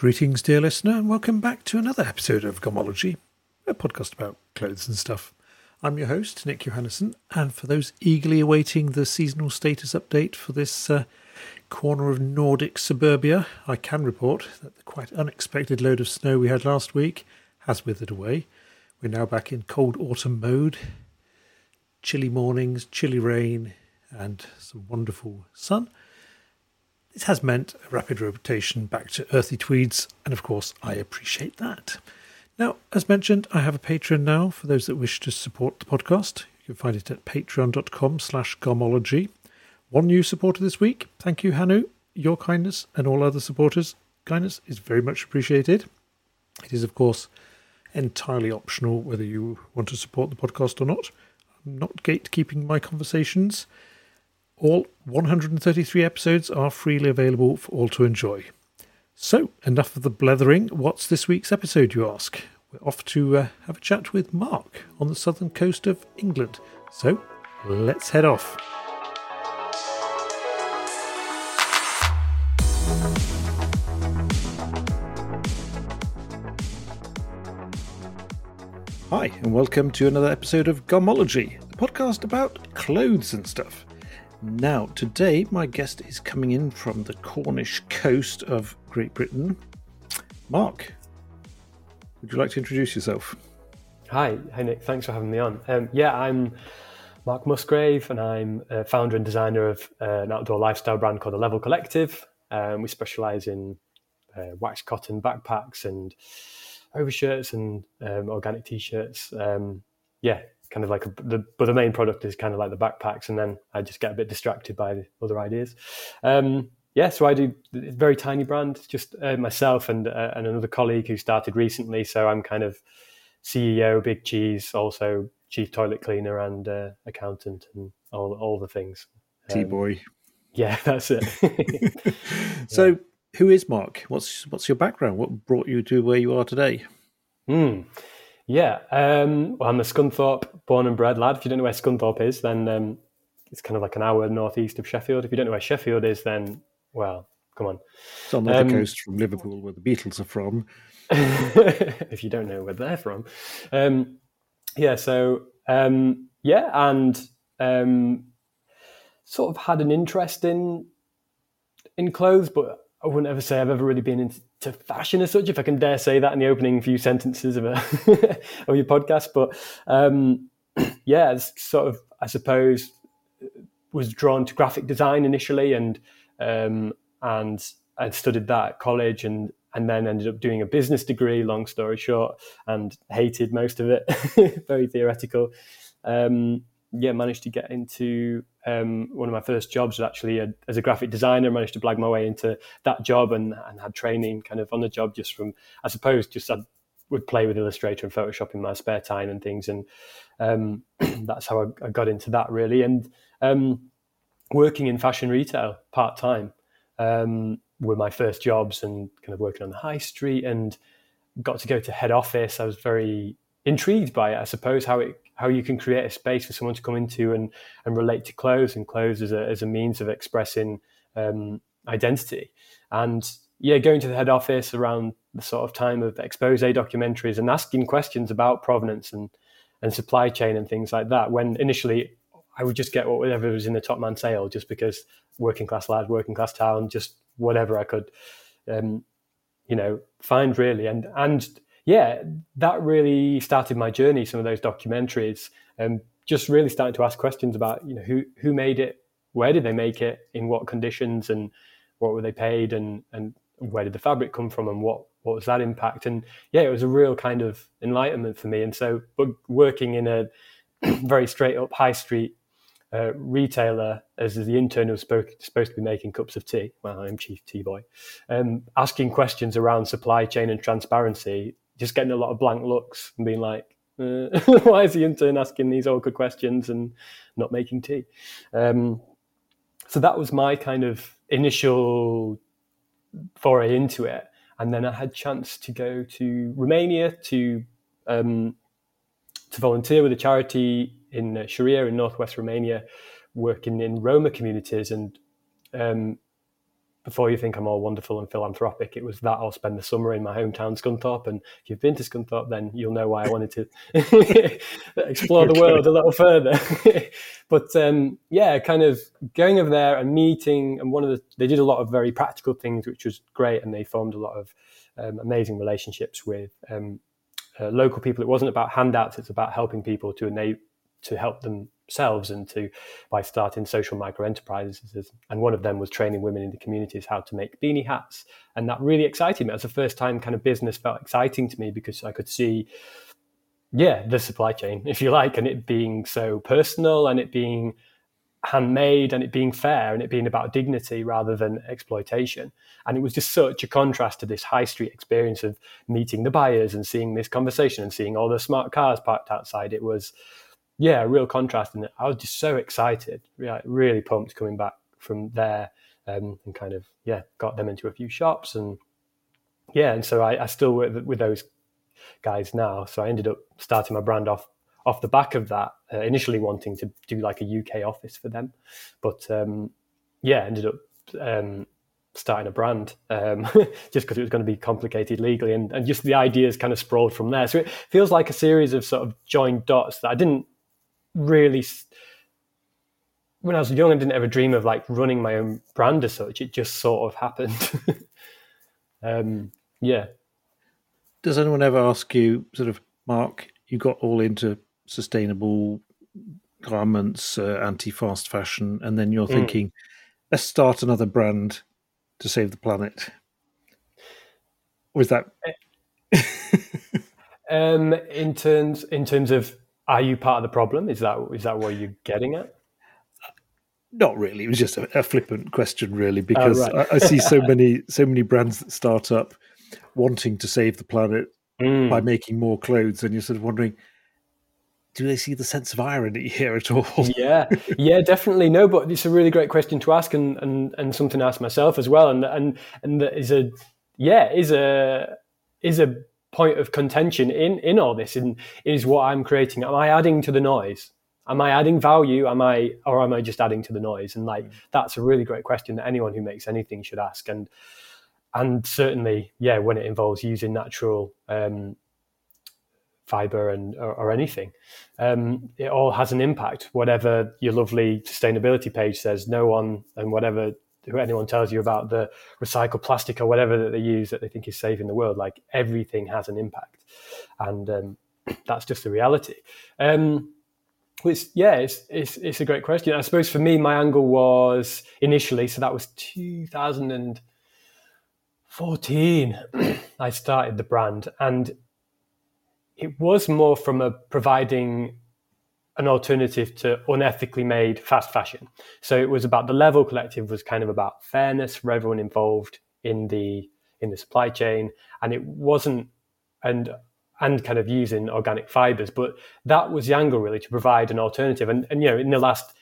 Greetings, dear listener, and welcome back to another episode of Garmology, a podcast about clothes and stuff. I'm your host, Nick Johannessen, and for those eagerly awaiting the seasonal status update for this uh, corner of Nordic suburbia, I can report that the quite unexpected load of snow we had last week has withered away. We're now back in cold autumn mode. Chilly mornings, chilly rain, and some wonderful sun. This has meant a rapid rotation back to earthy tweeds, and of course, I appreciate that. Now, as mentioned, I have a Patreon now for those that wish to support the podcast. You can find it at patreon.com slash garmology. One new supporter this week. Thank you, Hanu. Your kindness and all other supporters' kindness is very much appreciated. It is, of course, entirely optional whether you want to support the podcast or not. I'm not gatekeeping my conversations. All 133 episodes are freely available for all to enjoy. So, enough of the blethering. What's this week's episode, you ask? We're off to uh, have a chat with Mark on the southern coast of England. So, let's head off. Hi, and welcome to another episode of Garmology, the podcast about clothes and stuff. Now, today my guest is coming in from the Cornish coast of Great Britain. Mark, would you like to introduce yourself? Hi, hi Nick. Thanks for having me on. Um, yeah, I'm Mark Musgrave, and I'm a founder and designer of uh, an outdoor lifestyle brand called the Level Collective. Um, we specialise in uh, waxed cotton backpacks and overshirts and um, organic t-shirts. Um, yeah, kind of like a, the but the main product is kind of like the backpacks, and then I just get a bit distracted by the other ideas. Um, yeah, so I do a very tiny brand, just uh, myself and uh, and another colleague who started recently. So I'm kind of CEO, Big Cheese, also chief toilet cleaner and uh, accountant, and all all the things. T boy. Um, yeah, that's it. so, who is Mark? What's what's your background? What brought you to where you are today? Hmm. Yeah, um, well, I'm a Scunthorpe born and bred lad. If you don't know where Scunthorpe is, then um, it's kind of like an hour northeast of Sheffield. If you don't know where Sheffield is, then well, come on. It's on the um, coast from Liverpool, where the Beatles are from. if you don't know where they're from, um, yeah. So um, yeah, and um, sort of had an interest in in clothes, but I wouldn't ever say I've ever really been into fashion as such, if I can dare say that in the opening few sentences of a of your podcast. But um, yeah, sort of I suppose was drawn to graphic design initially, and um, and I studied that at college, and and then ended up doing a business degree. Long story short, and hated most of it. Very theoretical. Um, yeah, managed to get into um, one of my first jobs was actually a, as a graphic designer. Managed to blag my way into that job and, and had training kind of on the job just from, I suppose, just I would play with Illustrator and Photoshop in my spare time and things, and um, that's how I, I, got into that really. And um, working in fashion retail part time um, were my first jobs, and kind of working on the high street, and got to go to head office. I was very intrigued by it, I suppose, how it how you can create a space for someone to come into and and relate to clothes and clothes as a as a means of expressing um, identity. And yeah, going to the head office around the sort of time of expose documentaries and asking questions about provenance and and supply chain and things like that. When initially I would just get whatever was in the Topman sale, just because working class lad, working class town, just whatever I could, um, you know, find really. And and yeah, that really started my journey. Some of those documentaries, and um, just really starting to ask questions about you know who who made it, where did they make it, in what conditions, and what were they paid, and and where did the fabric come from, and what what was that impact? And yeah, it was a real kind of enlightenment for me. And so, but working in a very straight up high street uh, retailer as the intern who's supposed to be making cups of tea. Well, I'm chief tea boy. Um, asking questions around supply chain and transparency just getting a lot of blank looks and being like, uh, why is the intern asking these awkward questions and not making tea? Um, so that was my kind of initial foray into it. And then I had chance to go to Romania to um, to volunteer with a charity in uh, in northwest Romania, working in Roma communities. And um, before you think I'm all wonderful and philanthropic, it was that I'll spend the summer in my hometown, Scunthorpe. And if you've been to Scunthorpe, then you'll know why I wanted to explore the world a little further. but um, yeah, kind of going over there and meeting, and one of the, they did a lot of very practical things, which was great. And they formed a lot of um, amazing relationships with um, uh, local people. It wasn't about handouts, it's about helping people to enable, to help them themselves and to by starting social micro enterprises. And one of them was training women in the communities how to make beanie hats. And that really excited me. It was the first time kind of business felt exciting to me because I could see, yeah, the supply chain, if you like, and it being so personal and it being handmade and it being fair and it being about dignity rather than exploitation. And it was just such a contrast to this high street experience of meeting the buyers and seeing this conversation and seeing all the smart cars parked outside. It was yeah, a real contrast. And I was just so excited, yeah, really pumped coming back from there um, and kind of, yeah, got them into a few shops. And yeah, and so I, I still work with those guys now. So I ended up starting my brand off off the back of that, uh, initially wanting to do like a UK office for them. But um, yeah, ended up um, starting a brand um, just because it was going to be complicated legally and, and just the ideas kind of sprawled from there. So it feels like a series of sort of joined dots that I didn't really when I was young, I didn't ever dream of like running my own brand as such. It just sort of happened. um, yeah. Does anyone ever ask you, sort of, Mark? You got all into sustainable garments, uh, anti-fast fashion, and then you're mm. thinking, mm. let's start another brand to save the planet. Was that? um, in terms in terms of are you part of the problem? Is that is that what you're getting at? Not really. It was just a, a flippant question, really, because oh, right. I, I, see so many so many brands that start up wanting to save the planet mm. by making more clothes, and you're sort of wondering, do they see the sense of irony here at all? yeah, yeah, definitely. No, but it's a really great question to ask, and and, and something to ask myself as well. And and and that is a yeah is a is a point of contention in in all this in, is what I'm creating. Am I adding to the noise? Am I adding value? Am I or am I just adding to the noise? And like mm. that's a really great question that anyone who makes anything should ask. And and certainly, yeah, when it involves using natural um, fiber and or, or anything, um, it all has an impact. Whatever your lovely sustainability page says, no one and whatever who anyone tells you about the recycled plastic or whatever that they use that they think is saving the world, like everything has an impact, and um, that's just the reality. Um, which yeah, it's, it's it's a great question. I suppose for me, my angle was initially, so that was 2014. I started the brand, and it was more from a providing an alternative to unethically made fast fashion. So it was about the level collective was kind of about fairness for everyone involved in the in the supply chain, and it wasn't and and kind of using organic fibers, but that was the angle really to provide an alternative. And, and you know, in the last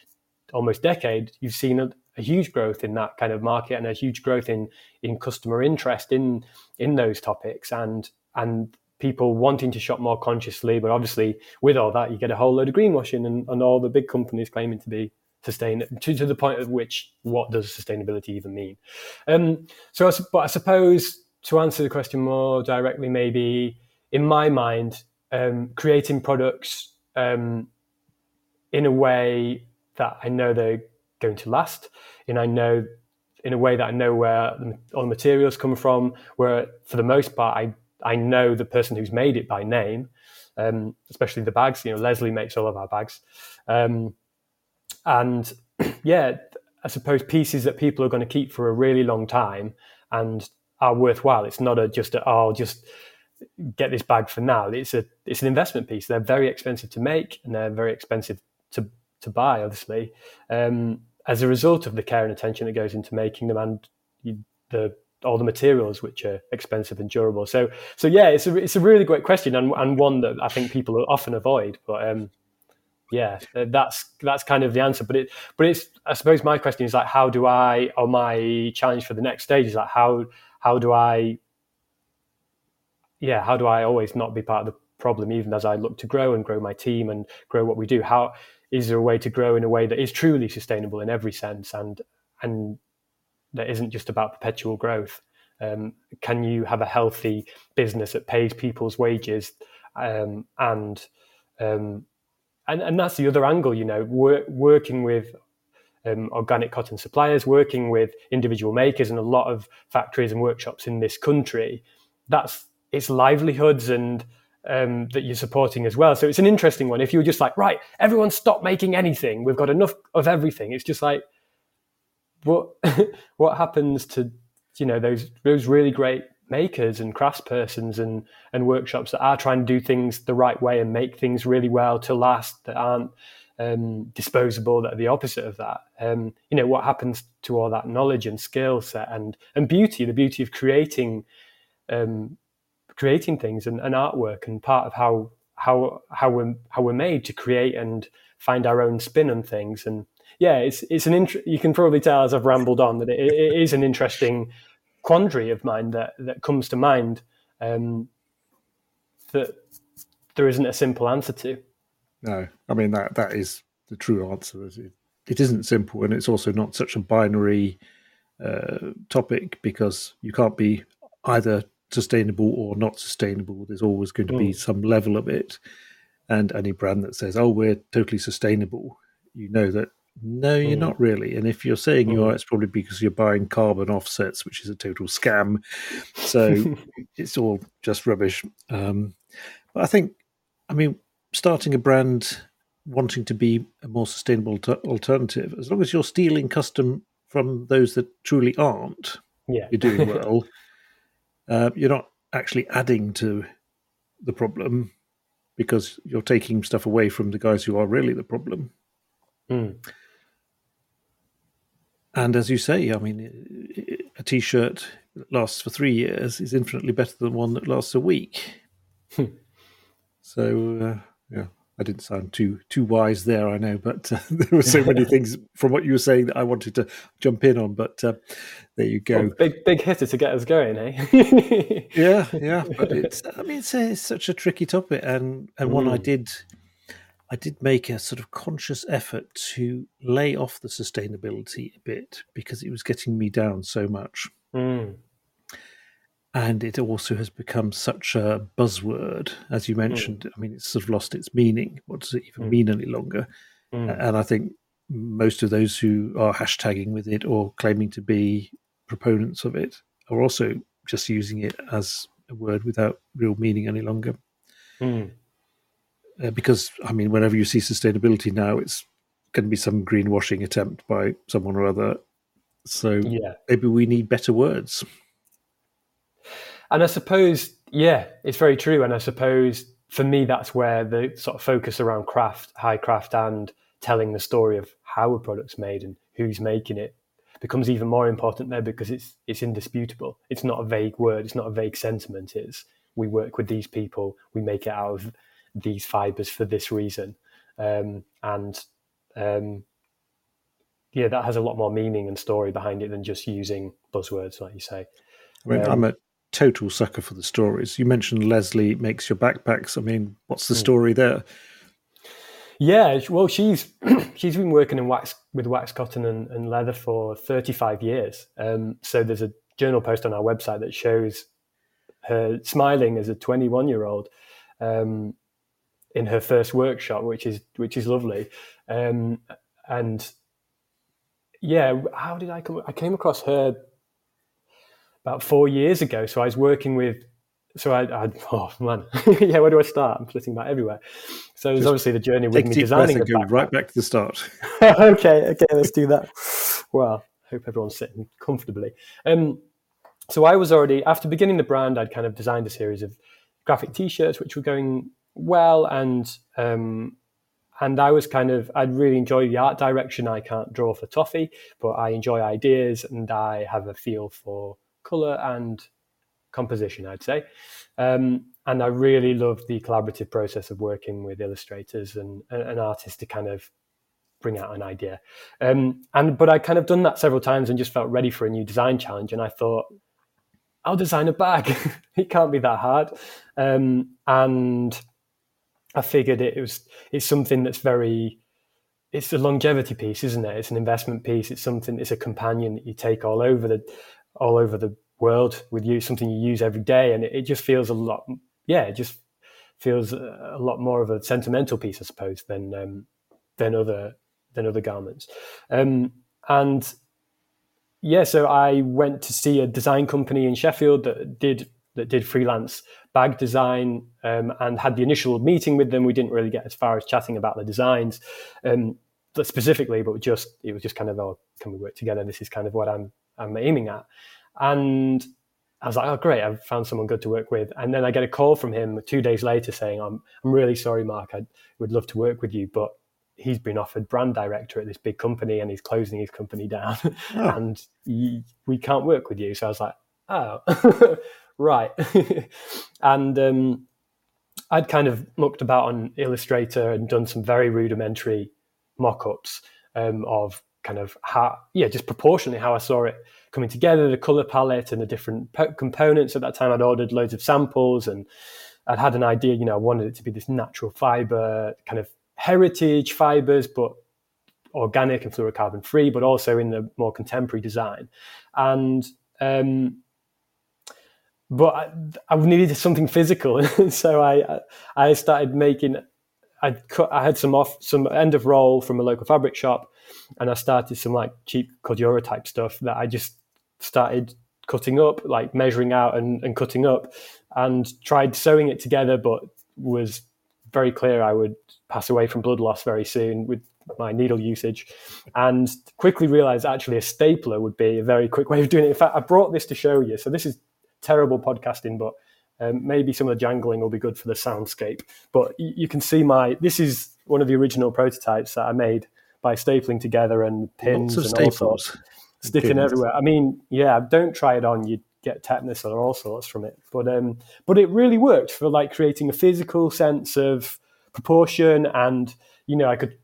almost decade, you've seen a, a huge growth in that kind of market and a huge growth in in customer interest in in those topics and and people wanting to shop more consciously. But obviously, with all that, you get a whole load of greenwashing and, and all the big companies claiming to be sustain to, to the point at which what does sustainability even mean? Um, so, but I suppose to answer the question more directly, maybe in my mind, um, creating products um, in a way that I know they're going to last, and I know in a way that I know where all the materials come from. Where for the most part, I I know the person who's made it by name, um, especially the bags. You know, Leslie makes all of our bags, um, and yeah, I suppose pieces that people are going to keep for a really long time and are worthwhile. It's not a just a, oh, I'll just get this bag for now. It's a it's an investment piece. They're very expensive to make and they're very expensive to to buy. Obviously, um, as a result of the care and attention that goes into making them and the all the materials which are expensive and durable. So so yeah, it's a it's a really great question and, and one that I think people often avoid. But um, yeah, that's that's kind of the answer. But it but it's I suppose my question is like how do I or my challenge for the next stage is like how how do I yeah how do I always not be part of the problem even as I look to grow and grow my team and grow what we do how is there a way to grow in a way that is truly sustainable in every sense and and that isn't just about perpetual growth? Um, can you have a healthy business that pays people's wages um, and um, and and that's the other angle, you know, wor- working with um, organic cotton suppliers, working with individual makers, and a lot of factories and workshops in this country. That's its livelihoods and um, that you're supporting as well. So it's an interesting one. If you're just like, right, everyone stop making anything, we've got enough of everything. It's just like, what what happens to you know those those really great makers and craftspersons and and workshops that are trying to do things the right way and make things really well to last that aren't um, disposable that are the opposite of that. Um, you know what happens to all that knowledge and skill set and and beauty the beauty of creating um, creating things and, and artwork and part of how how how we're how we're made to create and find our own spin on things. And yeah it's it's an int- you can probably tell as I've rambled on that it, it is an interesting quandary of mine that that comes to mind um, that there isn't a simple answer to. No, I mean that that is the true answer. It, it isn't simple, and it's also not such a binary uh, topic because you can't be either sustainable or not sustainable. There's always going to mm. be some level of it, and any brand that says, "Oh, we're totally sustainable," you know that no, you're mm. not really. And if you're saying mm. you are, it's probably because you're buying carbon offsets, which is a total scam. So it's all just rubbish. Um, but I think, I mean, starting a brand wanting to be a more sustainable t- alternative, as long as you're stealing custom from those that truly aren't, yeah. you're doing well. uh, you're not actually adding to the problem because you're taking stuff away from the guys who are really the problem. Mm. And as you say, I mean, a T-shirt lasts for three years is infinitely better than one that lasts a week. Hmm. so uh, yeah, I didn't sound too too wise there, I know, but uh, there were so many things from what you were saying that I wanted to jump in on. But uh, there you go, well, big big hitter to get us going, eh? yeah, yeah. But it's I mean, it's, a, it's such a tricky topic, and and mm. one I hmm. did I did make a sort of conscious effort to lay off the sustainability a bit because it was getting me down so much. Mm. And it also has become such a buzzword, as you mm. mentioned. Mm. I mean, it's sort of lost its meaning. What does it even mm. mean any longer? Mm. And I think most of those who are hashtagging with it or claiming to be proponents of it are also just using it as a word without real meaning any longer. Uh, because I mean, whenever you see sustainability now, it's going to be some greenwashing attempt by someone or other. So yeah. maybe we need better words. And I suppose, yeah, it's very true. And I suppose for me, that's where the sort of focus around craft, high craft, and telling the story of how a product's made and who's making it becomes even more important there because it's it's indisputable. It's not a vague word. It's not a vague sentiment. It's we work with these people. We make it out of these fibers for this reason. Um, and um, yeah, that has a lot more meaning and story behind it than just using buzzwords, like you say. I mean, um, I'm a total sucker for the stories. You mentioned Leslie makes your backpacks. I mean, what's the hmm. story there? Yeah, well, she's she's been working in wax with wax cotton and, and leather for 35 years. Um, so there's a journal post on our website that shows her smiling as a 21 year old, um, in her first workshop, which is which is lovely. Um, and yeah, how did I come? I came across her about four years ago. So I was working with. So I, I oh man, yeah. Where do I start? I'm flitting about everywhere. So there's obviously the journey with me designing. Go right back to the start. okay, okay, let's do that. Well, hope everyone's sitting comfortably. Um, so I was already after beginning the brand, I'd kind of designed a series of graphic T-shirts, which were going well, and um, and I was kind of I'd really enjoy the art direction. I can't draw for toffee, but I enjoy ideas and I have a feel for color and composition. I'd say, um, and I really love the collaborative process of working with illustrators and an artist to kind of bring out an idea. Um, and but I kind of done that several times and just felt ready for a new design challenge. And I thought, I'll design a bag. it can't be that hard. Um, and I figured it, was it's something that's very it's a longevity piece, isn't it? It's an investment piece. It's something. It's a companion that you take all over the all over the world with you. Something you use every day, and it, it just feels a lot. Yeah, it just feels a, lot more of a sentimental piece, I suppose, than um, than other than other garments. Um, and yeah, so I went to see a design company in Sheffield that did that did freelance bag design um, and had the initial meeting with them. We didn't really get as far as chatting about the designs um, specifically, but just it was just kind of, oh, can we work together? This is kind of what I'm I'm aiming at. And I was like, oh, great, I've found someone good to work with. And then I get a call from him two days later saying, I'm, I'm really sorry, Mark, I would love to work with you, but he's been offered brand director at this big company and he's closing his company down oh. and we can't work with you. So I was like, oh, right. and um, I'd kind of looked about on Illustrator and done some very rudimentary mock ups um, of kind of how, yeah, just proportionally how I saw it coming together, the color palette and the different po- components. At that time, I'd ordered loads of samples and I'd had an idea, you know, I wanted it to be this natural fiber, kind of heritage fibers, but organic and fluorocarbon free, but also in the more contemporary design. And um, but I, I, needed something physical, so I I started making. I cut. I had some off some end of roll from a local fabric shop, and I started some like cheap Cordura type stuff that I just started cutting up, like measuring out and, and cutting up, and tried sewing it together, but was very clear I would pass away from blood loss very soon with my needle usage, and quickly realized actually a stapler would be a very quick way of doing it. In fact, I brought this to show you. So this is terrible podcasting, but um, maybe some of the jangling will be good for the soundscape. But y- you can see my this is one of the original prototypes that I made by stapling together and pins and staples. all sorts sticking pins. everywhere. I mean, yeah, don't try it on. You'd get tetanus or all sorts from it. But um, but it really worked for like creating a physical sense of proportion. And you know, I could.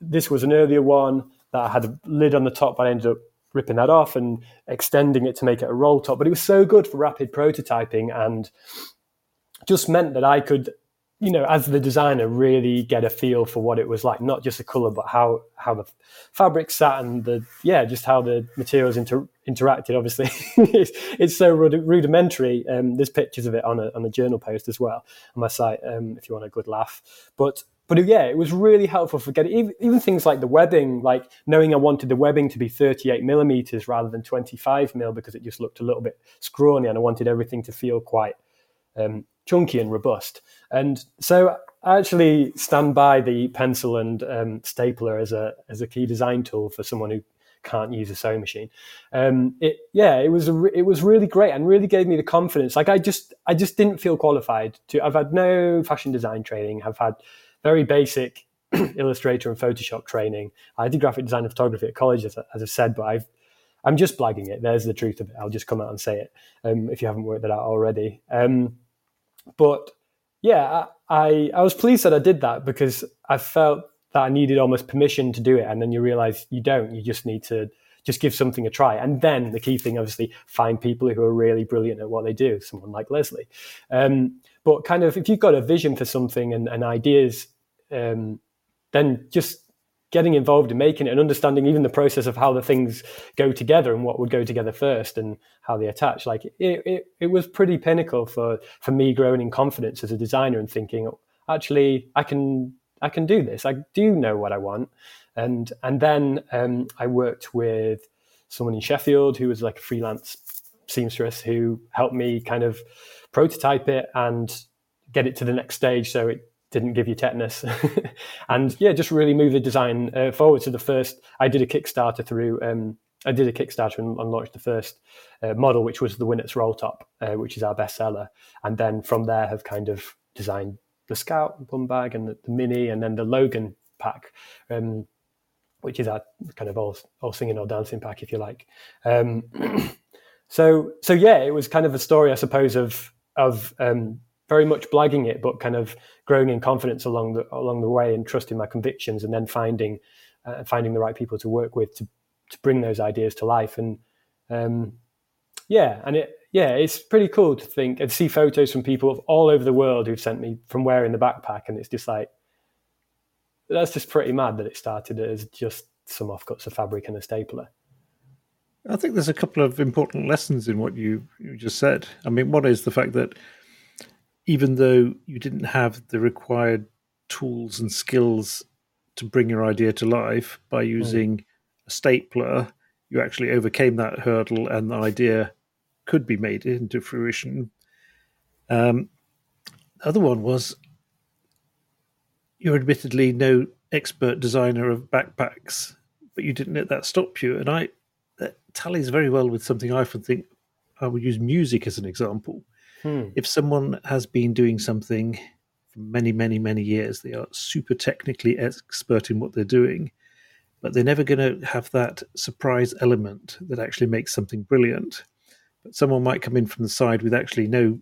This was an earlier one that I had a lid on the top, but I ended up ripping that off and extending it to make it a roll top. But it was so good for rapid prototyping and just meant that I could, you know, as the designer, really get a feel for what it was like, not just the color, but how how the fabric sat and the yeah, just how the materials inter- interacted. Obviously, it's, it's, so rud- rudimentary. Um, there's pictures of it on a on a journal post as well on my site um, if you want a good laugh. But but yeah, it was really helpful for getting even, even, things like the webbing, like knowing I wanted the webbing to be 38 millimeters rather than 25 mil because it just looked a little bit scrawny and I wanted everything to feel quite um, chunky and robust. And so I actually stand by the pencil and um, stapler as a as a key design tool for someone who can't use a sewing machine. Um, it yeah, it was a, it was really great and really gave me the confidence. Like I just I just didn't feel qualified to. I've had no fashion design training. I've had very basic Illustrator and Photoshop training. I did graphic design and photography at college, as, as I said, but I've I'm just blagging it. There's the truth of it. I'll just come out and say it um, if you haven't worked that out already. Um, but yeah, I, I was pleased that I did that because I felt that I needed almost permission to do it, and then you realize you don't. You just need to just give something a try, and then the key thing, obviously, find people who are really brilliant at what they do. Someone like Leslie. Um, but kind of if you've got a vision for something and, and ideas um, then just getting involved in making it and understanding even the process of how the things go together and what would go together first and how they attach. Like it, it, it was pretty pinnacle for for me growing in confidence as a designer and thinking actually i can i can do this. I do know what i want. And and then um, i worked with someone in sheffield who was like a freelance seamstress who helped me kind of prototype it and get it to the next stage so it didn't give you tetanus. and yeah, just really move the design uh, forward to the first. I did a Kickstarter through. Um, I did a Kickstarter and, and launched the first uh, model, which was the Winnats Roll Top, uh, which is our bestseller. And then from there, have kind of designed the Scout bum bag and the, the Mini, and then the Logan pack, um, which is our kind of all, all singing or dancing pack, if you like. Um, so so yeah, it was kind of a story, I suppose, of of um, very much blagging it, but kind of growing in confidence along the along the way and trusting my convictions, and then finding uh, finding the right people to work with to to bring those ideas to life. And um, yeah, and it yeah, it's pretty cool to think and see photos from people of all over the world who've sent me from wearing the backpack, and it's just like that's just pretty mad that it started as just some offcuts of fabric and a stapler. I think there's a couple of important lessons in what you, you just said. I mean, one is the fact that even though you didn't have the required tools and skills to bring your idea to life by hmm. using mm. a stapler, you actually overcame that hurdle and the idea could be made into fruition. Um, the other one was you're admittedly no expert designer of backpacks, but you didn't let that stop you. And I that tallies very well with something I often think I would use music as an example. Hmm. If someone has been doing something for many, many, many years, they are super technically expert in what they're doing, but they're never going to have that surprise element that actually makes something brilliant. But someone might come in from the side with actually no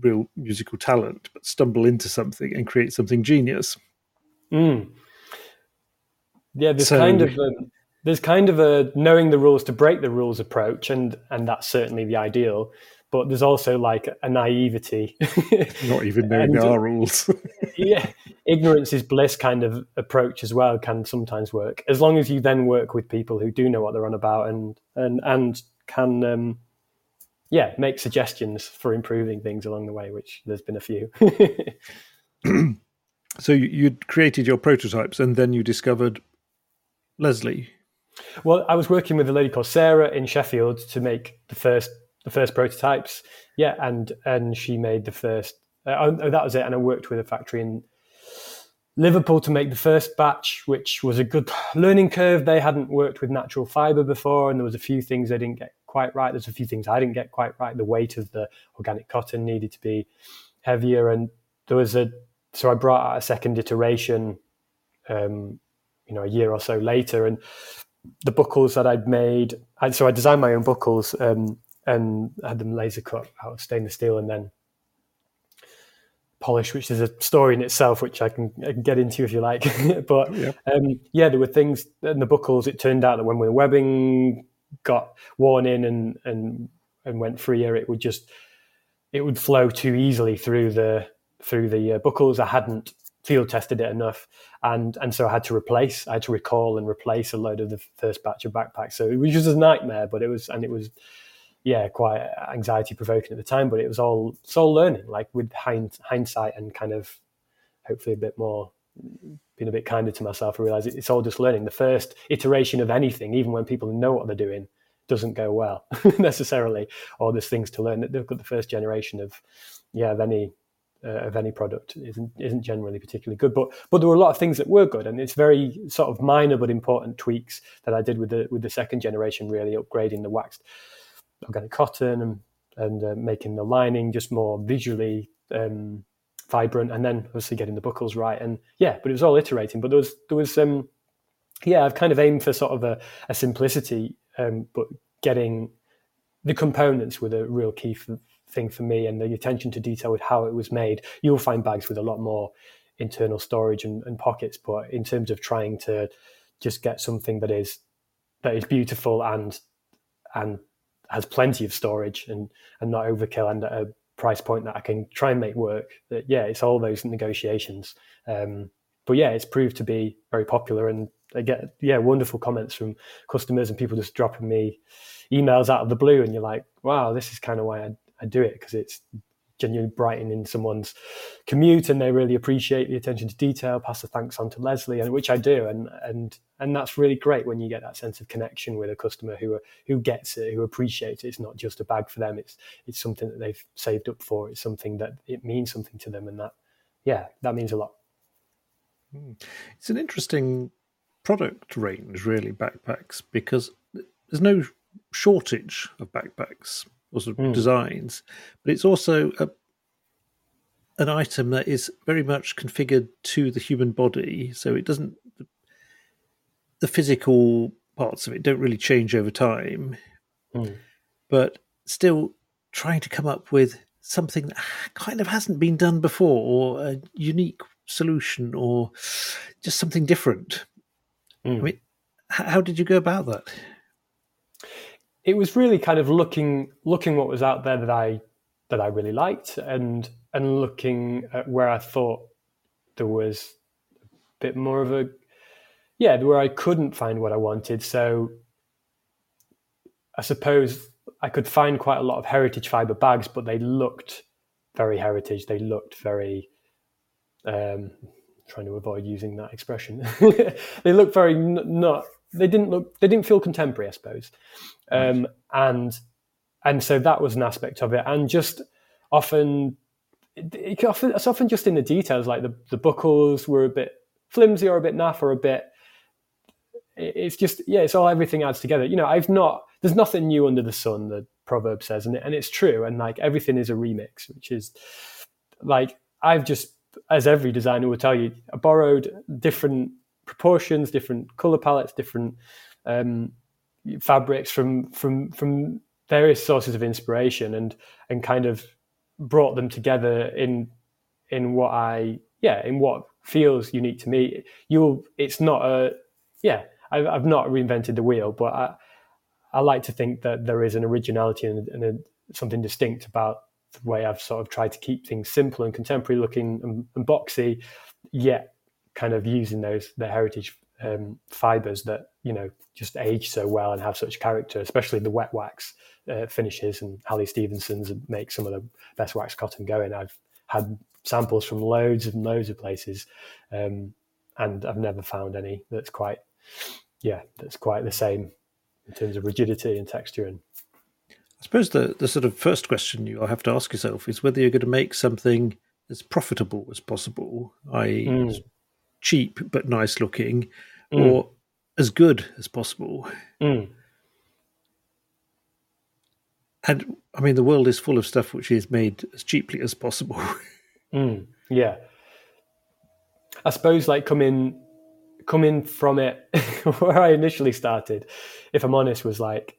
real musical talent, but stumble into something and create something genius. Mm. Yeah, this so, kind of a, there's kind of a knowing the rules to break the rules approach, and and that's certainly the ideal. But there's also like a naivety, not even knowing our rules. yeah, ignorance is bliss kind of approach as well can sometimes work as long as you then work with people who do know what they're on about and and and can um, yeah make suggestions for improving things along the way, which there's been a few. so you created your prototypes, and then you discovered Leslie. Well, I was working with a lady called Sarah in Sheffield to make the first the first prototypes. Yeah, and and she made the first. Uh, oh, that was it. And I worked with a factory in Liverpool to make the first batch, which was a good learning curve. They hadn't worked with natural fiber before, and there was a few things they didn't get quite right. There's a few things I didn't get quite right. The weight of the organic cotton needed to be heavier, and there was a. So I brought out a second iteration, um, you know, a year or so later, and the buckles that I'd made. I, so I designed my own buckles um, and had them laser cut out of stainless steel and then polished, which is a story in itself, which I can, I can get into if you like. but yeah. Um, yeah, there were things in the buckles. It turned out that when the webbing got worn in and and and went freer, it would just it would flow too easily through the through the uh, buckles. I hadn't field tested it enough, and and so I had to replace, I had to recall and replace a load of the first batch of backpacks. So it was just a nightmare, but it was and it was yeah quite anxiety provoking at the time, but it was all it's all learning, like with hind, hindsight and kind of hopefully a bit more being a bit kinder to myself. I realize it's all just learning. The first iteration of anything, even when people know what they're doing, doesn't go well necessarily, or there's things to learn. That they've got the first generation of yeah of any uh, of any product isn't isn't generally particularly good. But but there were a lot of things that were good, and it's very sort of minor but important tweaks that I did with the with the second generation, really upgrading the waxed organic cotton and and uh, making the lining just more visually um, vibrant, and then obviously getting the buckles right. And yeah, but it was all iterating. But there was there was um, yeah, I've kind of aimed for sort of a, a simplicity, um, but getting the components were the real key for, thing for me and the attention to detail with how it was made. You'll find bags with a lot more internal storage and, and pockets, but in terms of trying to just get something that is that is beautiful and and has plenty of storage and and not overkill and at a price point that I can try and make work. That yeah, it's all those negotiations. Um, but yeah, it's proved to be very popular, and I get yeah wonderful comments from customers and people just dropping me emails out of the blue, and you're like, wow, this is kind of why I I do it because it's genuinely brightening someone's commute and they really appreciate the attention to detail. Pass the thanks on to leslie and which i do and and and that's really great when you get that sense of connection with a customer who who gets it who appreciates it. It's not just a bag for them. It's it's something that they've saved up for. It's something that it means something to them and that yeah that means a lot. Hmm. it's an interesting product range really backpacks because there's no shortage of backpacks or sort of mm. designs, but it's also a, an item that is very much configured to the human body, so it doesn't. The physical parts of it don't really change over time, mm. but still trying to come up with something that kind of hasn't been done before, or a unique solution, or just something different. Mm. I mean, how did you go about that? It was really kind of looking looking what was out there that I that I really liked and and looking at where I thought there was a bit more of a yeah, where I couldn't find what I wanted. So I suppose I could find quite a lot of heritage fiber bags, but they looked very heritage. They looked very. Um, trying to avoid using that expression. they looked very n- not. They didn't look. They didn't feel contemporary, I suppose. Um, and and so that was an aspect of it, and just often. It, it often, it's often just in the details, like the, the buckles were a bit flimsy or a bit naff or a bit it's just yeah it's all everything adds together. You know i've not there's nothing new under the sun the proverb says and, and it's true. And like everything is a remix which is like i've just as every designer will tell you I borrowed different proportions different color palettes different um, fabrics from from from various sources of inspiration and and kind of brought them together in in what i yeah in what feels unique to me. You'll it's not a yeah I've, I've not reinvented the wheel, but I, I like to think that there is an originality and, and a, something distinct about the way I've sort of tried to keep things simple and contemporary looking and, and boxy, yet kind of using those the heritage um, fibers that you know just age so well and have such character, especially the wet wax uh, finishes. And Halley Stevenson's make some of the best wax cotton going. I've had samples from loads and loads of places, um, and I've never found any that's quite yeah, that's quite the same in terms of rigidity and texture. And I suppose the the sort of first question you'll have to ask yourself is whether you're going to make something as profitable as possible, i.e., mm. Cheap but nice looking, mm. or as good as possible. Mm. And I mean, the world is full of stuff which is made as cheaply as possible. Mm. yeah. I suppose, like, coming coming from it where I initially started, if I'm honest, was like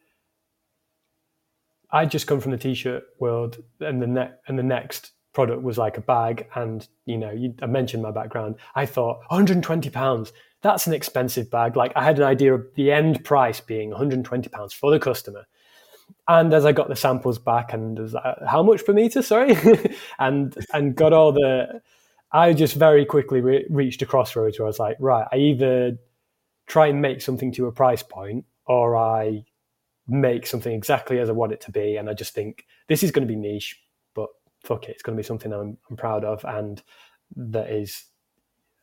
I'd just come from the t-shirt world, and the ne- and the next product was like a bag, and you know, you, I mentioned my background. I thought 120 pounds. That's an expensive bag. Like I had an idea of the end price being 120 pounds for the customer. And as I got the samples back, and was like, how much per meter? Sorry, and and got all the I just very quickly re- reached a crossroads where I was like, right, I either try and make something to a price point or I make something exactly as I want it to be. And I just think this is going to be niche, fuck it, it's going to be something I'm, I'm proud of and that is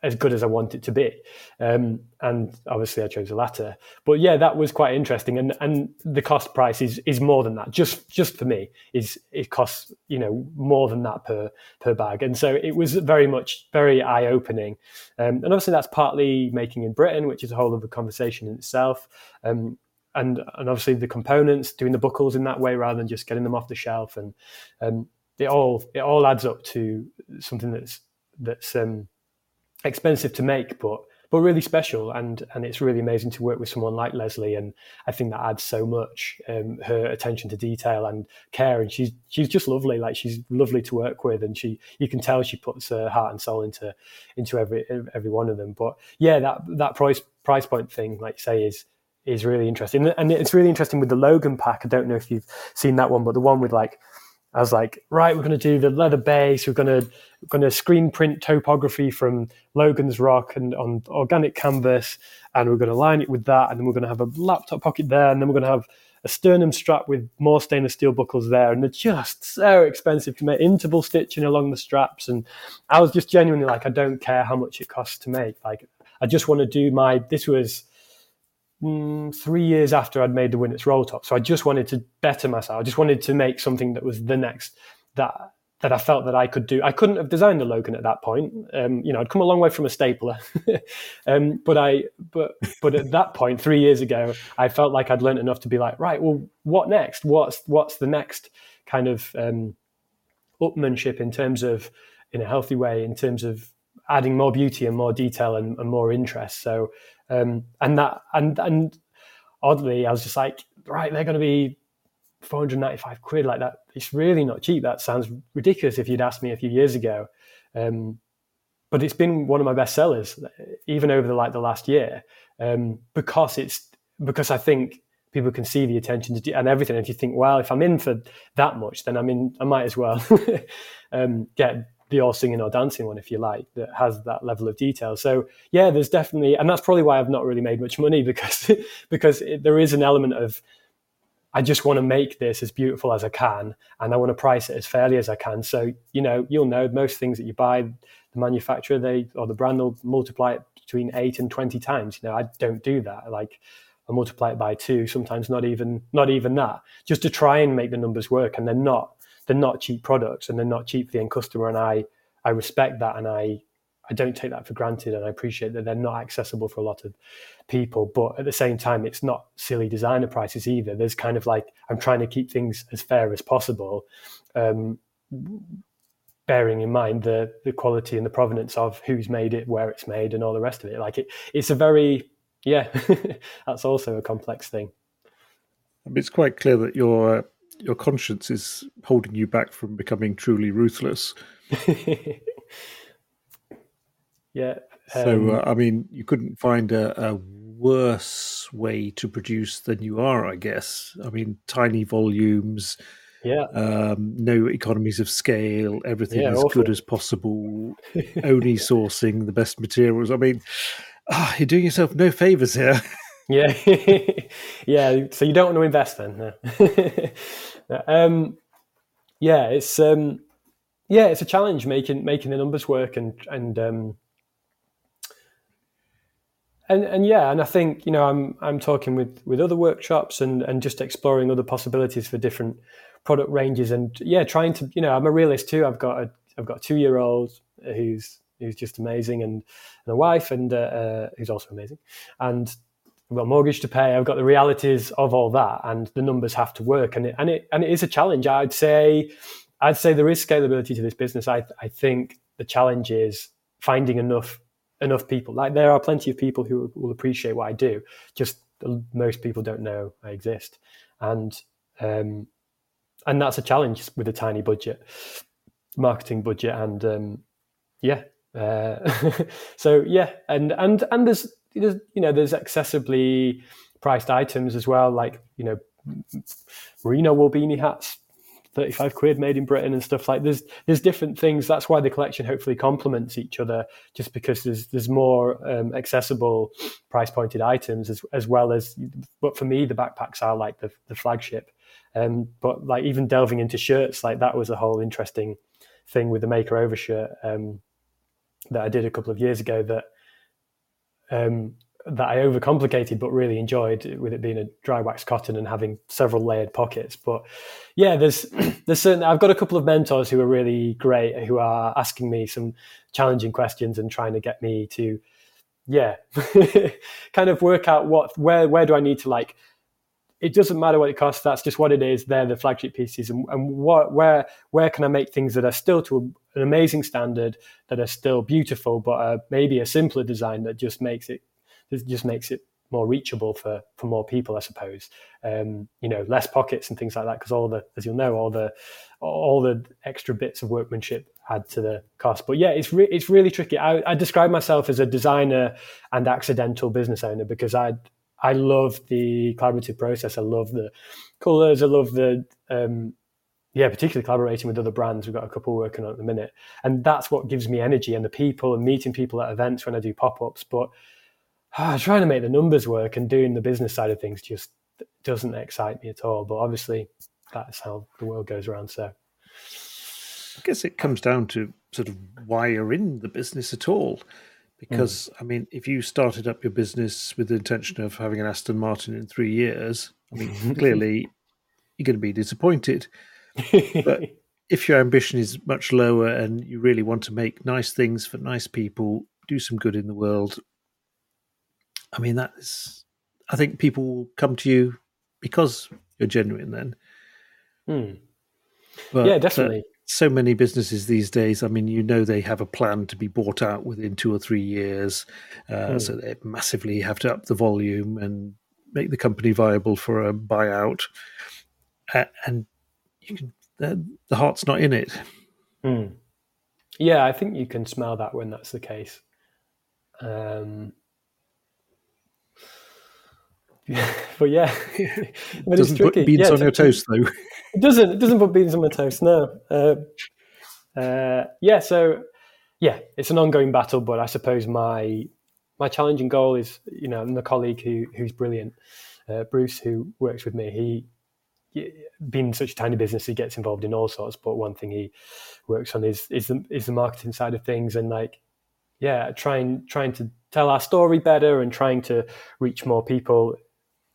as good as I want it to be. Um, and obviously I chose the latter. But yeah, that was quite interesting. And and the cost price is is more than that. Just just for me, is it costs, you know, more than that per per bag. And so it was very much very eye opening. Um, and obviously that's partly making in Britain, which is a whole other conversation in itself. Um, and and obviously the components, doing the buckles in that way rather than just getting them off the shelf. And um, it all it all adds up to something that's that's um, expensive to make, but but really special. And and it's really amazing to work with someone like Leslie. And I think that adds so much. Um, her attention to detail and care, and she's she's just lovely. Like she's lovely to work with, and she you can tell she puts her heart and soul into into every every one of them. But yeah, that that price price point thing, like you say, is is really interesting, and it's really interesting with the Logan pack. I don't know if you've seen that one, but the one with like I was like, right, we're going to do the leather base. We're going to we're going to screen print topography from Logan's Rock and on organic canvas, and we're going to line it with that, and then we're going to have a laptop pocket there, and then we're going to have a sternum strap with more stainless steel buckles there, and they're just so expensive to make. Interval stitching along the straps, and I was just genuinely like, I don't care how much it costs to make. Like, I just want to do my. This was mm, three years after I'd made the Winnats Roll Top. So I just wanted to better myself. I just wanted to make something that was the next that that I felt that I could do. I couldn't have designed a Logan at that point. Um, you know, I'd come a long way from a stapler, um, but I, but but at that point, three years ago, I felt like I'd learned enough to be like, right, well, what next? What's what's the next kind of um, upmanship in terms of, in a healthy way, in terms of adding more beauty and more detail and, and more interest. So um, and that and and oddly, I was just like, right, they're going to be 495 quid like that. It's really not cheap. That sounds ridiculous if you'd asked me a few years ago. Um, but it's been one of my best sellers, even over the like the last year, um, because it's because I think people can see the attention to and everything. If you think, well, if I'm in for that much, then I mean, I might as well um, get the all singing or dancing one, if you like, that has that level of detail. So yeah, there's definitely, and that's probably why I've not really made much money because because it, there is an element of I just want to make this as beautiful as I can, and I want to price it as fairly as I can. So you know, you'll know most things that you buy, the manufacturer they or the brand will multiply it between eight and twenty times. You know, I don't do that. Like I multiply it by two, sometimes not even not even that, just to try and make the numbers work. And they're not they're not cheap products, and they're not cheap for the end customer. And I I respect that, and I I don't take that for granted, and I appreciate that they're not accessible for a lot of people. But at the same time, it's not silly designer prices either. There's kind of like I'm trying to keep things as fair as possible, um, bearing in mind the the quality and the provenance of who's made it, where it's made, and all the rest of it. Like it, it's a very yeah, that's also a complex thing. It's quite clear that your your conscience is holding you back from becoming truly ruthless. Yeah. Um, so, uh, I mean, you couldn't find a, a, worse way to produce than you are, I guess. I mean, tiny volumes. Yeah. Um, no economies of scale. Everything yeah, as awful. good as possible. only sourcing the best materials. I mean, oh, you're doing yourself no favors here. yeah. yeah. So you don't want to invest then. No. um, yeah. It's um, yeah. It's a challenge making making the numbers work and and um, and and yeah, and I think you know I'm I'm talking with with other workshops and and just exploring other possibilities for different product ranges and yeah, trying to you know I'm a realist too. I've got a I've got a two year old who's who's just amazing and, and a wife and uh, uh, who's also amazing and I've got a mortgage to pay. I've got the realities of all that, and the numbers have to work. And it and it and it is a challenge. I'd say, I'd say there is scalability to this business. I I think the challenge is finding enough enough people. Like there are plenty of people who will appreciate what I do. Just most people don't know I exist, and um, and that's a challenge with a tiny budget, marketing budget, and um, yeah. Uh, so yeah, and and and there's, there's you know there's accessibly priced items as well, like you know merino wool beanie hats 35 quid made in Britain and stuff like there's there's different things. That's why the collection hopefully complements each other just because there's there's more um, accessible price pointed items as, as well as but for me the backpacks are like the, the flagship. Um, but like even delving into shirts like that was a whole interesting thing with the maker overshirt um, that I did a couple of years ago that um, that I overcomplicated but really enjoyed with it being a dry wax cotton and having several layered pockets. But yeah, there's there's certain I've got a couple of mentors who are really great who are asking me some challenging questions and trying to get me to yeah kind of work out what where where do I need to like it doesn't matter what it costs that's just what it is they're the flagship pieces and, and what where where can I make things that are still to an amazing standard that are still beautiful but uh, maybe a simpler design that just makes it just makes it more reachable for for more people, I suppose. Um, you know, less pockets and things like that, because all the, as you'll know, all the all the extra bits of workmanship add to the cost. But yeah, it's re- it's really tricky. I, I describe myself as a designer and accidental business owner because I I love the collaborative process. I love the colors. I love the um, yeah, particularly collaborating with other brands. We've got a couple working on at the minute, and that's what gives me energy and the people and meeting people at events when I do pop ups. But ah, trying to make the numbers work and doing the business side of things just doesn't excite me at all. But obviously, that's how the world goes around. So, I guess it comes down to sort of why you're in the business at all. Because, mm. I mean, if you started up your business with the intention of having an Aston Martin in three years, I mean, clearly you're going to be disappointed. But if your ambition is much lower and you really want to make nice things for nice people, do some good in the world, I mean, that is, I think people will come to you because you're genuine then. Hmm. But, yeah, definitely. Uh, so many businesses these days, I mean, you know, they have a plan to be bought out within two or three years. Uh, hmm. So they massively have to up the volume and make the company viable for a buyout. Uh, and you can, the, the heart's not in it. Hmm. Yeah, I think you can smell that when that's the case. Um, but yeah, but doesn't put beans yeah, on your toast though. It doesn't. It doesn't put beans on my toast. No. Uh, uh, yeah, so yeah, it's an ongoing battle, but I suppose my my challenging goal is, you know, and the colleague who who's brilliant, uh, Bruce, who works with me, he being such a tiny business, he gets involved in all sorts. But one thing he works on is is the is the marketing side of things, and like, yeah, trying trying to tell our story better and trying to reach more people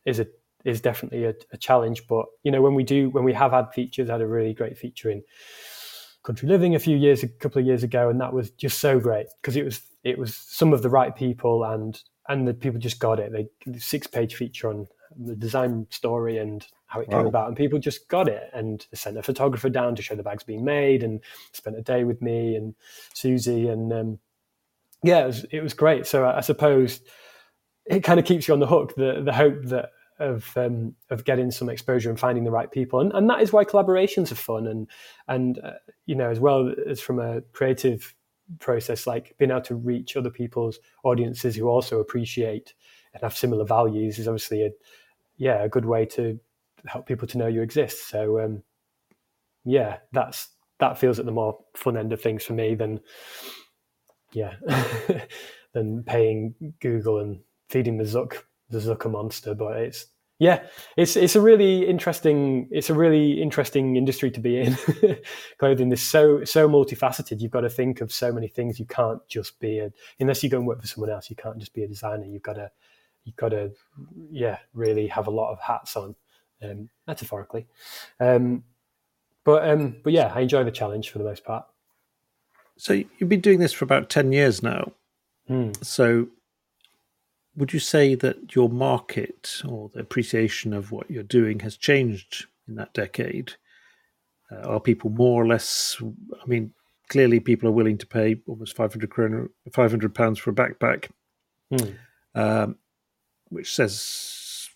is a is definitely a, a challenge. But you know, when we do when we have had features, had a really great feature in country living a few years a couple of years ago, and that was just so great because it was it was some of the right people and and the people just got it. They six page feature on the design story and how it came about, and people just got it. And they sent a photographer down to show the bags being made, and spent a day with me and Susie, and um, yeah, it was it was great. So I, I suppose it kind of keeps you on the hook. The the hope that of um, of getting some exposure and finding the right people, and and that is why collaborations are fun, and and uh, you know as well as from a creative process, like being able to reach other people's audiences who also appreciate and have similar values is obviously a yeah a good way to help people to know you exist. So um, yeah, that's that feels at the more fun end of things for me than yeah than paying Google and feeding the Zuck the Zucker monster. But it's yeah, it's it's a really interesting it's a really interesting industry to be in. Clothing is so so multifaceted. You've got to think of so many things. You can't just be a unless you go and work for someone else. You can't just be a designer. You've got to you've got to yeah really have a lot of hats on, um, metaphorically. Um, but um, but yeah, I enjoy the challenge for the most part. So you've been doing this for about ten years now. Hmm. So would you say that your market or the appreciation of what you're doing has changed in that decade? Uh, are people more or less? I mean, clearly people are willing to pay almost 500 kroner, 500 pounds for a backpack, hmm. um, which says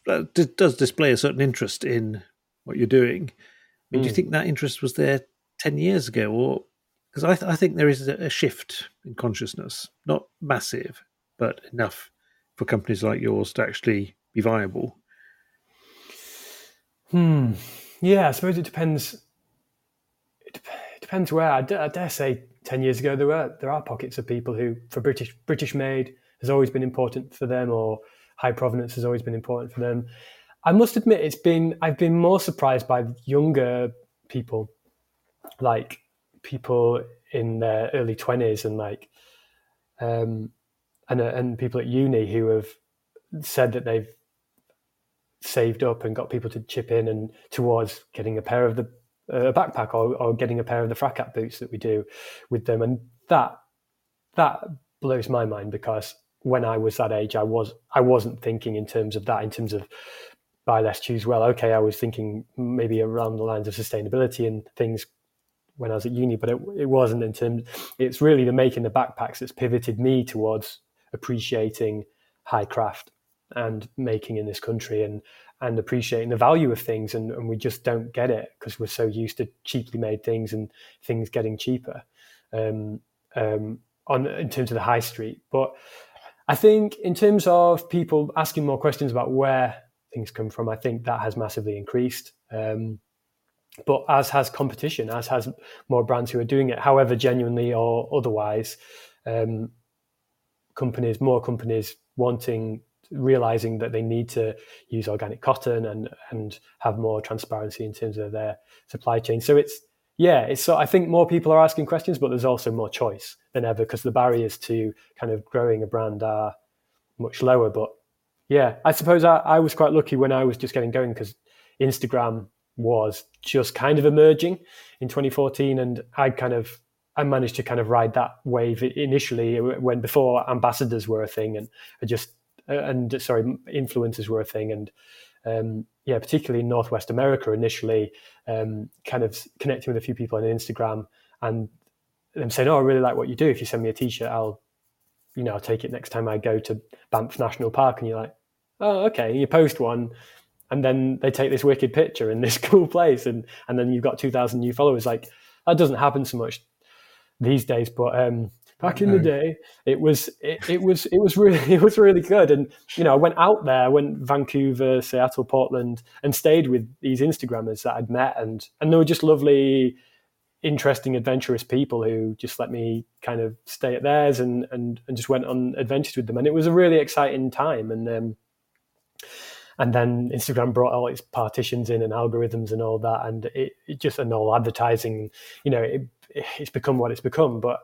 uh, d- does display a certain interest in what you're doing. I mean, do you hmm. think that interest was there 10 years ago, or because I, th- I think there is a, shift in consciousness, not massive, but enough for companies like yours to actually be viable? Hmm. Yeah, I suppose it depends. It, it depends where. I, d- I dare say, ten years ago there were there are pockets of people who, for British British made, has always been important for them, or high provenance has always been important for them. I must admit, it's been I've been more surprised by younger people, like people in their early twenties and like um, and uh, and people at uni who have said that they've saved up and got people to chip in and towards getting a pair of the uh, a backpack or, or getting a pair of the Fracap boots that we do with them and that that blows my mind because when I was that age I was I wasn't thinking in terms of that in terms of buy less choose well. Okay I was thinking maybe around the lines of sustainability and things when I was at uni but it, it wasn't in terms it's really the making the backpacks that's pivoted me towards appreciating high craft and making in this country and and appreciating the value of things. And, and we just don't get it because we're so used to cheaply made things and things getting cheaper um, um, on in terms of the high street. But I think in terms of people asking more questions about where things come from I think that has massively increased um, but as has competition as has more brands who are doing it however genuinely or otherwise um, companies, more companies wanting, realizing that they need to use organic cotton and and have more transparency in terms of their supply chain. So it's yeah, so I think more people are asking questions, but there's also more choice than ever because the barriers to kind of growing a brand are much lower. But yeah, I suppose I, I was quite lucky when I was just getting going because Instagram was just kind of emerging in 2014, and I kind of I managed to kind of ride that wave initially when before ambassadors were a thing and just uh, and sorry influencers were a thing and um, yeah particularly in Northwest America initially um, kind of connecting with a few people on Instagram and them saying oh I really like what you do. If you send me a t-shirt I'll you know I'll take it next time I go to Banff National Park. And you're like oh okay. You post one and then they take this wicked picture in this cool place and and then you've got 2000 new followers. Like that doesn't happen so much these days, but um, back in the day, it was it, it, was it was really it was really good. And you know, I went out there, went Vancouver, Seattle, Portland, and stayed with these Instagrammers that I'd met, and and they were just lovely. interesting, adventurous people who just let me kind of stay at theirs and and and just went on adventures with them, and it was a really exciting time. And um, and then Instagram brought all its partitions in and algorithms and all that, and it, it just and all advertising. You know, it, it's become what it's become. But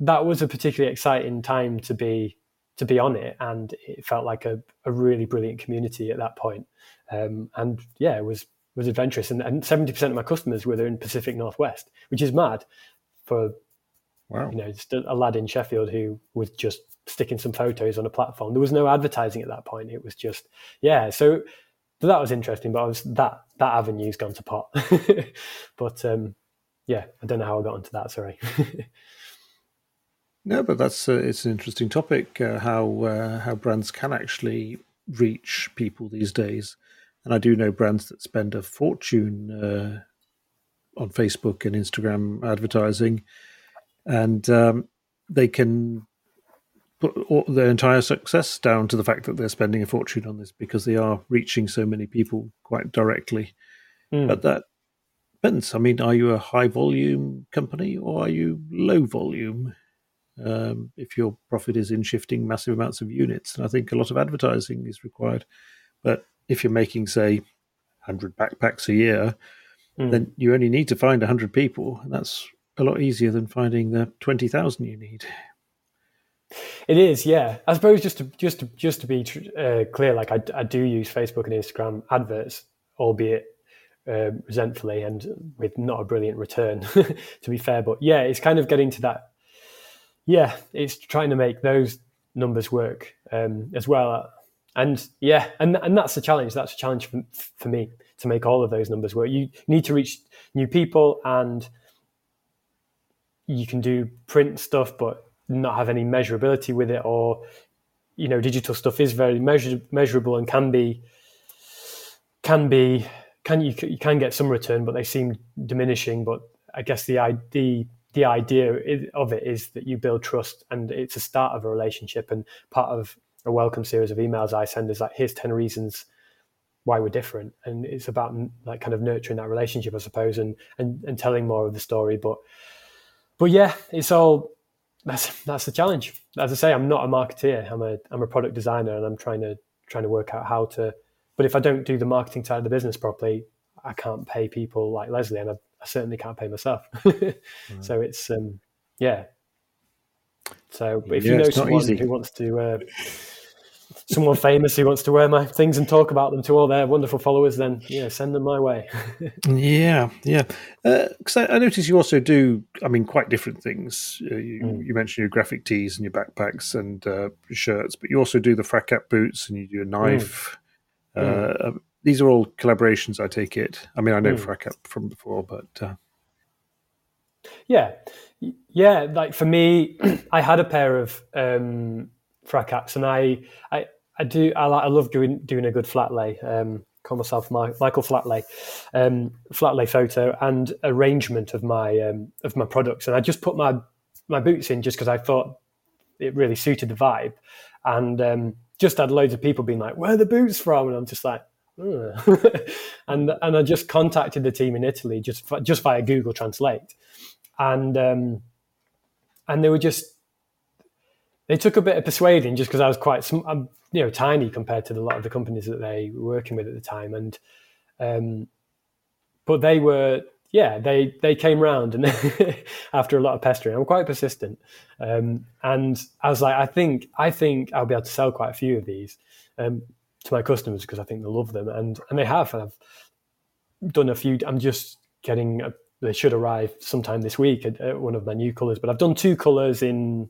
that was a particularly exciting time to be to be on it, and it felt like a, a really brilliant community at that point. Um, and yeah, it was was adventurous, and seventy percent of my customers were there in Pacific Northwest, which is mad for wow. you know just a, a lad in Sheffield who was just sticking some photos on a platform. There was no advertising at that point. It was just yeah. So, so that was interesting, but I was that that avenue's gone to pot. but um, yeah, I don't know how I got onto that. Sorry. no, but that's uh, it's an interesting topic. Uh, how uh, how brands can actually reach people these days, and I do know brands that spend a fortune uh, on Facebook and Instagram advertising, and um, they can put their entire success down to the fact that they're spending a fortune on this because they are reaching so many people quite directly. Mm. But that depends. I mean, are you a high volume company or are you low volume? Um, if your profit is in shifting massive amounts of units, and I think a lot of advertising is required. But if you're making, say, 100 backpacks a year, mm. then you only need to find 100 people, and that's a lot easier than finding the 20,000 you need. It is, yeah. I suppose just to just to just to be uh, clear, like I, I do use Facebook and Instagram adverts, albeit uh, resentfully and with not a brilliant return, to be fair. But yeah, it's kind of getting to that. Yeah, it's trying to make those numbers work um, as well. And yeah, and and that's a challenge. That's a challenge for, for me to make all of those numbers work. You need to reach new people, and you can do print stuff, but not have any measurability with it, or you know, digital stuff is very measure, measurable and can be can be can you you can get some return, but they seem diminishing. But I guess the idea the idea of it is that you build trust, and it's a start of a relationship. And part of a welcome series of emails I send is like, here's ten reasons why we're different, and it's about like kind of nurturing that relationship, I suppose, and and, and telling more of the story. But but yeah, it's all that's that's the challenge. As I say, I'm not a marketeer. I'm a I'm a product designer, and I'm trying to trying to work out how to. But if I don't do the marketing side of the business properly, I can't pay people like Leslie, and I, I certainly can't pay myself. right. So it's um, yeah. So if yeah, you know someone who wants to uh, someone famous who wants to wear my things and talk about them to all their wonderful followers, then yeah, send them my way. yeah, yeah. Because uh, I, I notice you also do, I mean, quite different things. Uh, you, mm. you, mentioned your graphic tees and your backpacks and uh, shirts, but you also do the Frac boots and you do a knife. Mm. Mm. These are all collaborations, I take it. I mean, I know mm. From before, but. Uh, yeah, yeah. Like for me, I had a pair of um, Fracaps, and I, I, I do, I, I love doing doing a good flat lay. Um, call myself my, Michael Flatlay, um, Flatlay photo and arrangement of my um, of my products, and I just put my my boots in just because I thought it really suited the vibe, and um, just had loads of people being like, "Where are the boots from?" And I'm just like. and and I just contacted the team in Italy just just via Google Translate, and um, and they were just they took a bit of persuading just because I was quite, I'm, you know, tiny compared to a lot of the companies that they were working with at the time. And, um, but they were, yeah, they, they came round and after a lot of pestering, I'm quite persistent. Um, and I was like, I think, I think I'll be able to sell quite a few of these, um, to my customers because I think they love them. And, and they have, I've done a few, I'm just getting, a, they should arrive sometime this week at, at one of my new colors, but I've done two colors in,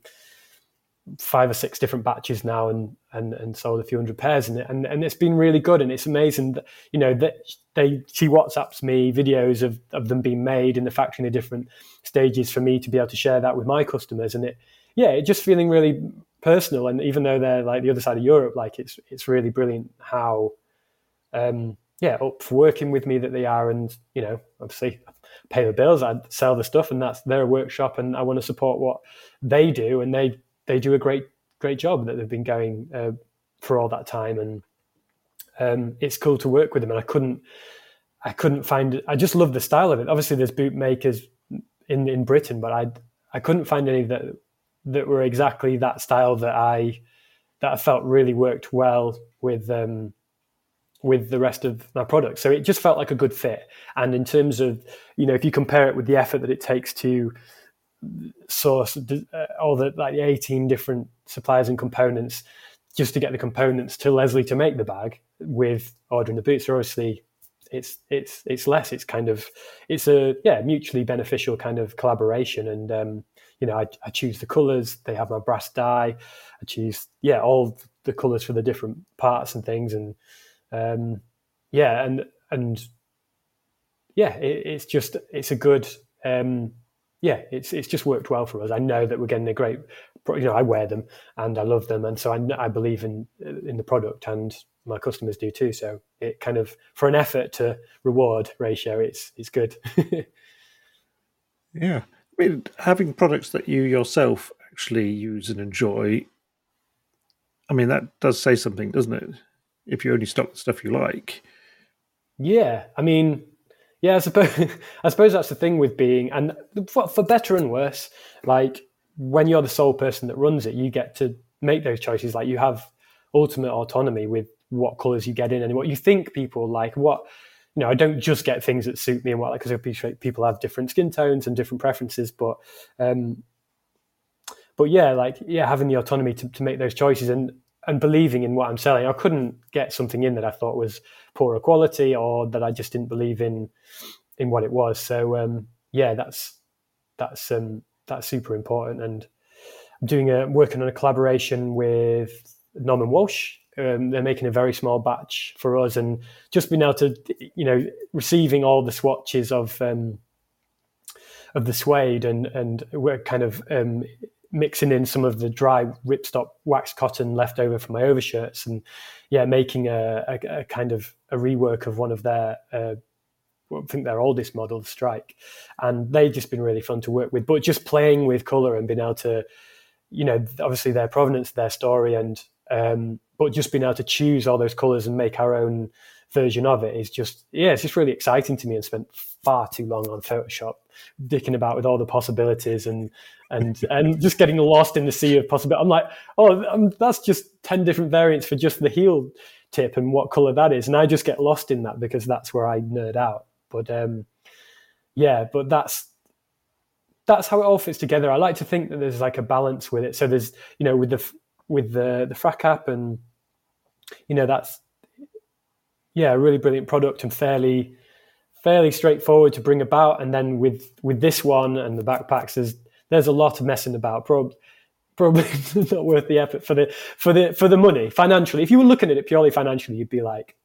five or six different batches now and and and sold a few hundred pairs and and and it's been really good and it's amazing that you know that they she whatsapps me videos of of them being made in the factory in the different stages for me to be able to share that with my customers and it yeah it just feeling really personal and even though they're like the other side of Europe like it's it's really brilliant how um yeah up for working with me that they are and you know obviously pay the bills I sell the stuff and that's their workshop and I want to support what they do and they they do a great great job that they've been going uh, for all that time, and um, it's cool to work with them. And I couldn't I couldn't find I just love the style of it. Obviously, there's boot makers in in Britain, but I I couldn't find any that that were exactly that style that I that I felt really worked well with um, with the rest of my products. So it just felt like a good fit. And in terms of you know, if you compare it with the effort that it takes to source uh, all the like 18 different suppliers and components just to get the components to Leslie to make the bag with ordering the boots, obviously it's it's it's less. It's kind of it's a yeah mutually beneficial kind of collaboration. And um, you know, I, I choose the colours. They have my brass die. I choose yeah all the colours for the different parts and things. And um, yeah, and and yeah, it, it's just it's a good. Um, yeah, it's it's just worked well for us. I know that we're getting a great, you know, I wear them and I love them, and so I, I believe in in the product, and my customers do too. So it kind of for an effort to reward ratio, it's it's good. yeah, I mean, having products that you yourself actually use and enjoy. I mean, that does say something, doesn't it? If you only stock the stuff you like. Yeah, I mean, yeah, I suppose I suppose that's the thing with being, and for, for better and worse, like when you're the sole person that runs it, you get to make those choices. Like you have ultimate autonomy with what colors you get in and what you think people like. What you know, I don't just get things that suit me and what like because I appreciate people have different skin tones and different preferences, but um, but yeah, like yeah, having the autonomy to, to make those choices and and believing in what I'm selling. I couldn't get something in that I thought was poorer quality or that I just didn't believe in in what it was. So um, yeah, that's that's um, that's super important. And I'm doing a working on a collaboration with Norman Walsh um, they're making a very small batch for us, and just being able to, you know, receiving all the swatches of um, of the suede, and and we're kind of um, mixing in some of the dry ripstop wax cotton left over from my overshirts, and yeah, making a, a, a kind of a rework of one of their. Uh, I think their oldest model, Strike, and they've just been really fun to work with. But just playing with color and being able to, you know, obviously their provenance, their story, and um, but just being able to choose all those colors and make our own version of it is just yeah it's just really exciting to me and spent far too long on photoshop dicking about with all the possibilities and and and just getting lost in the sea of possibilities i'm like oh um, that's just 10 different variants for just the heel tip and what color that is. And i just get lost in that because that's where i nerd out. But um yeah but that's that's how it all fits together. I like to think that there's like a balance with it. So there's you know with the with the the Fracap, and you know that's yeah, a really brilliant product and fairly fairly straightforward to bring about. And then with with this one and the backpacks, there's there's a lot of messing about. Probably probably not worth the effort for the for the for the money financially. If you were looking at it purely financially, you'd be like,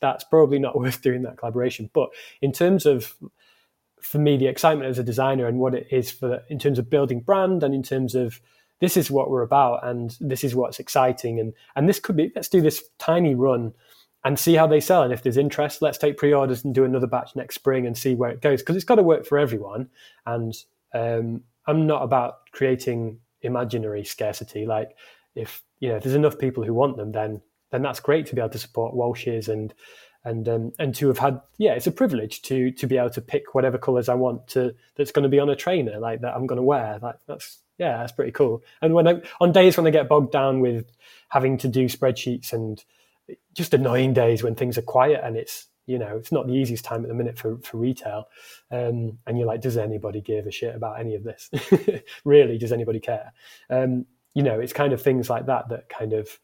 that's probably not worth doing that collaboration. But in terms of for me, the excitement as a designer and what it is for in terms of building brand and in terms of this is what we're about and this is what's exciting. And and this could be let's do this tiny run and see how they sell. And if there's interest let's take pre-orders and do another batch next spring and see where it goes because it's got to work for everyone. And um, i'm not about creating imaginary scarcity. Like if you know if there's enough people who want them then then that's great to be able to support Walsh's and and um, and to have had yeah it's a privilege to to be able to pick whatever colors I want to that's going to be on a trainer like that I'm going to wear. Like that's yeah, that's pretty cool. And when I, on days when I get bogged down with having to do spreadsheets and just annoying days when things are quiet and it's you know it's not the easiest time at the minute for for retail, um, and you're like, does anybody give a shit about any of this? really, does anybody care? Um, you know, it's kind of things like that that kind of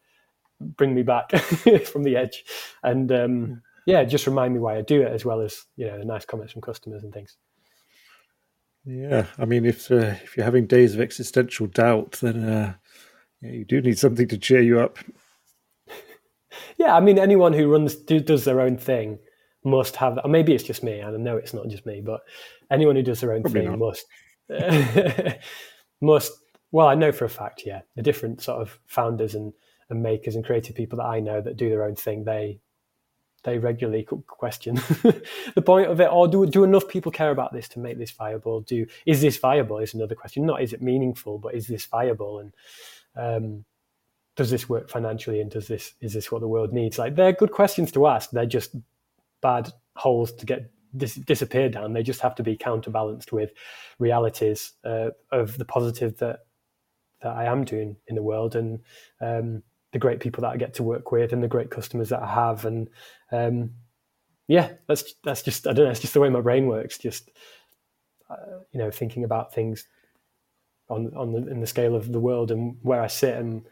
bring me back from the edge, and um, yeah, just remind me why I do it as well as you know the nice comments from customers and things. Yeah, I mean, if uh, if you're having days of existential doubt, then uh, yeah, you do need something to cheer you up. yeah, I mean, anyone who runs do, does their own thing must have. Or maybe it's just me. I know it's not just me, but anyone who does their own Probably thing not. must must. Well, I know for a fact. Yeah, the different sort of founders and and makers and creative people that I know that do their own thing, they they regularly question the point of it or do, do enough people care about this to make this viable? Do is this viable is another question. Not is it meaningful but is this viable? And um, does this work financially and does this is this what the world needs? Like they're good questions to ask. They're just bad holes to get dis- disappear down. They just have to be counterbalanced with realities uh, of the positive that that I am doing in the world. And um, the great people that I get to work with and the great customers that I have. And um, yeah, that's that's just I don't know. It's just the way my brain works. Just uh, you know, thinking about things on on the, in the scale of the world and where I sit. And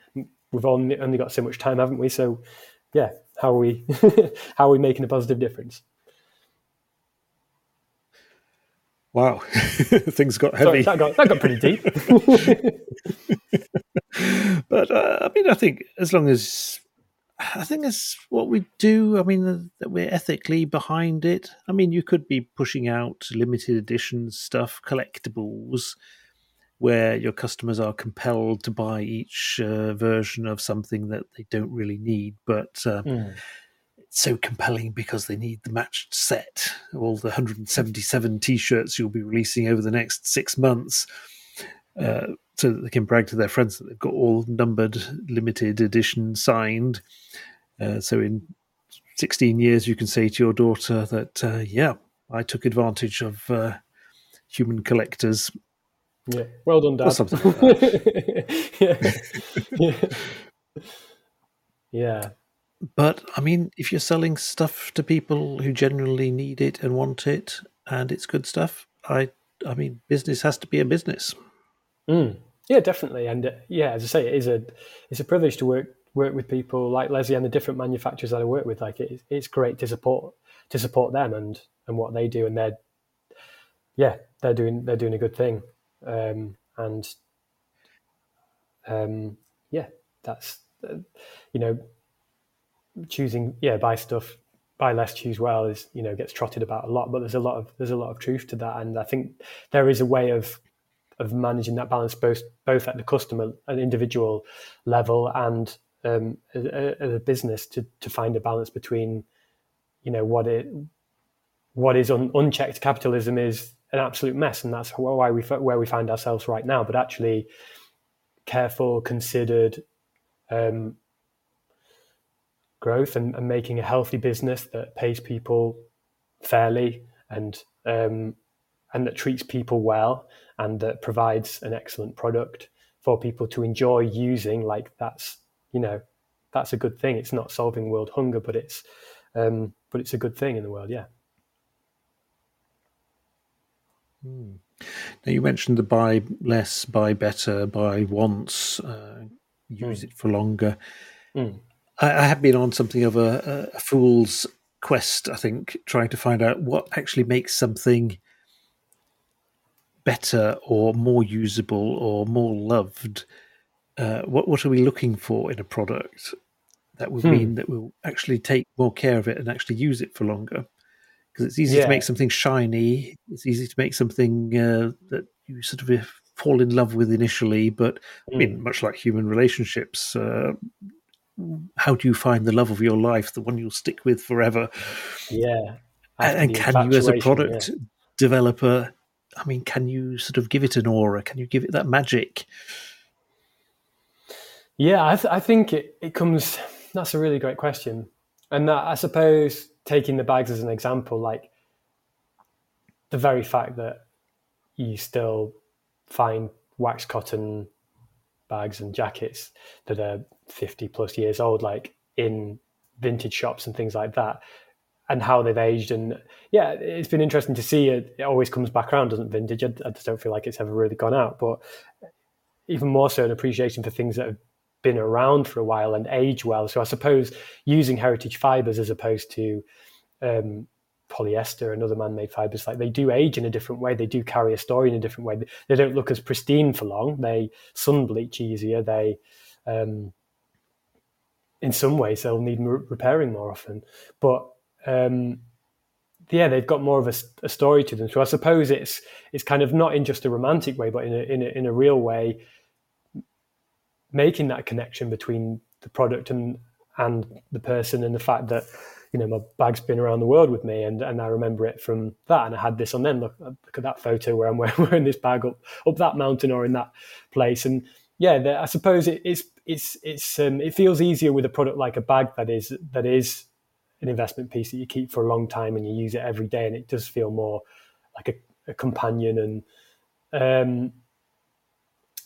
we've only only got so much time, haven't we? So yeah, how are we how are we making a positive difference? Wow, things got heavy. Sorry, that, got, that got pretty deep. but uh, I mean, I think as long as I think it's what we do. I mean, that we're ethically behind it. I mean, you could be pushing out limited edition stuff, collectibles, where your customers are compelled to buy each uh, version of something that they don't really need, but. Uh, mm so compelling because they need the matched set. All the 177 T-shirts you'll be releasing over the next six months, uh, so that they can brag to their friends that they've got all numbered, limited edition signed. Uh, so in 16 years, you can say to your daughter that, uh, yeah, I took advantage of uh, human collectors. Yeah, well done, Dad. Or something like yeah. yeah. yeah. But I mean, if you're selling stuff to people who genuinely need it and want it, and it's good stuff, I, I mean, business has to be a business. Mm. Yeah, definitely, and uh, yeah, as I say, it is a it's a privilege to work work with people like Leslie and the different manufacturers that I work with. Like, it, it's great to support to support them and and what they do, and they're yeah, they're doing they're doing a good thing, um, and um, yeah, that's uh, you know choosing yeah buy stuff buy less choose well is you know gets trotted about a lot. But there's a lot of there's a lot of truth to that. And i think there is a way of of managing that balance both both at the customer an individual level and um, as, as a business to to find a balance between you know what it what is un, unchecked capitalism is an absolute mess and that's why we where we find ourselves right now. But actually careful considered um, growth and, and making a healthy business that pays people fairly and um, and that treats people well and that provides an excellent product for people to enjoy using like that's you know that's a good thing it's not solving world hunger but it's um, but it's a good thing in the world yeah hmm. now you mentioned the buy less buy better buy once uh, use mm. it for longer mm. I, I have been on something of a, a fool's quest, I think, trying to find out what actually makes something better or more usable or more loved. Uh, what what are we looking for in a product that would hmm. mean that we'll actually take more care of it and actually use it for longer? Because it's easy yeah. to make something shiny. It's easy to make something uh, that you sort of fall in love with initially, but I mean, hmm. much like human relationships, uh, how do you find the love of your life, the one you'll stick with forever? Yeah. And, and can you, as a product yeah. developer, I mean, can you sort of give it an aura? Can you give it that magic? Yeah, I, th- I think it, it comes. That's a really great question. And that, I suppose, taking the bags as an example, like the very fact that you still find wax cotton bags and jackets that are 50 plus years old, like in vintage shops and things like that, and how they've aged. And yeah, it's been interesting to see it. It always comes back around, doesn't vintage? I, I just don't feel like it's ever really gone out. But even more so, an appreciation for things that have been around for a while and age well. So I suppose using heritage fibers as opposed to um, polyester and other man-made fibers like they do age in a different way they do carry a story in a different way they don't look as pristine for long they sun bleach easier they um, in some ways they'll need repairing more often but um, yeah they've got more of a, a, story to them so i suppose it's it's kind of not in just a romantic way but in a, in a, in a real way making that connection between the product and and the person and the fact that you know, my bag's been around the world with me, and, and I remember it from that. And I had this on then. Look, look at that photo where I'm wearing this bag up up that mountain or in that place. And yeah, I suppose it, it's it's it's um, it feels easier with a product like a bag that is that is an investment piece that you keep for a long time and you use it every day, and it does feel more like a, a companion and um,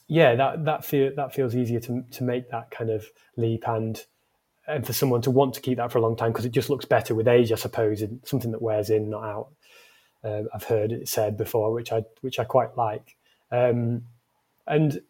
yeah, that that feel that feels easier to to make that kind of leap and and for someone to want to keep that for a long time because it just looks better with age, I suppose, and something that wears in, not out. Uh, I've heard it said before, which I which I quite like. Um, and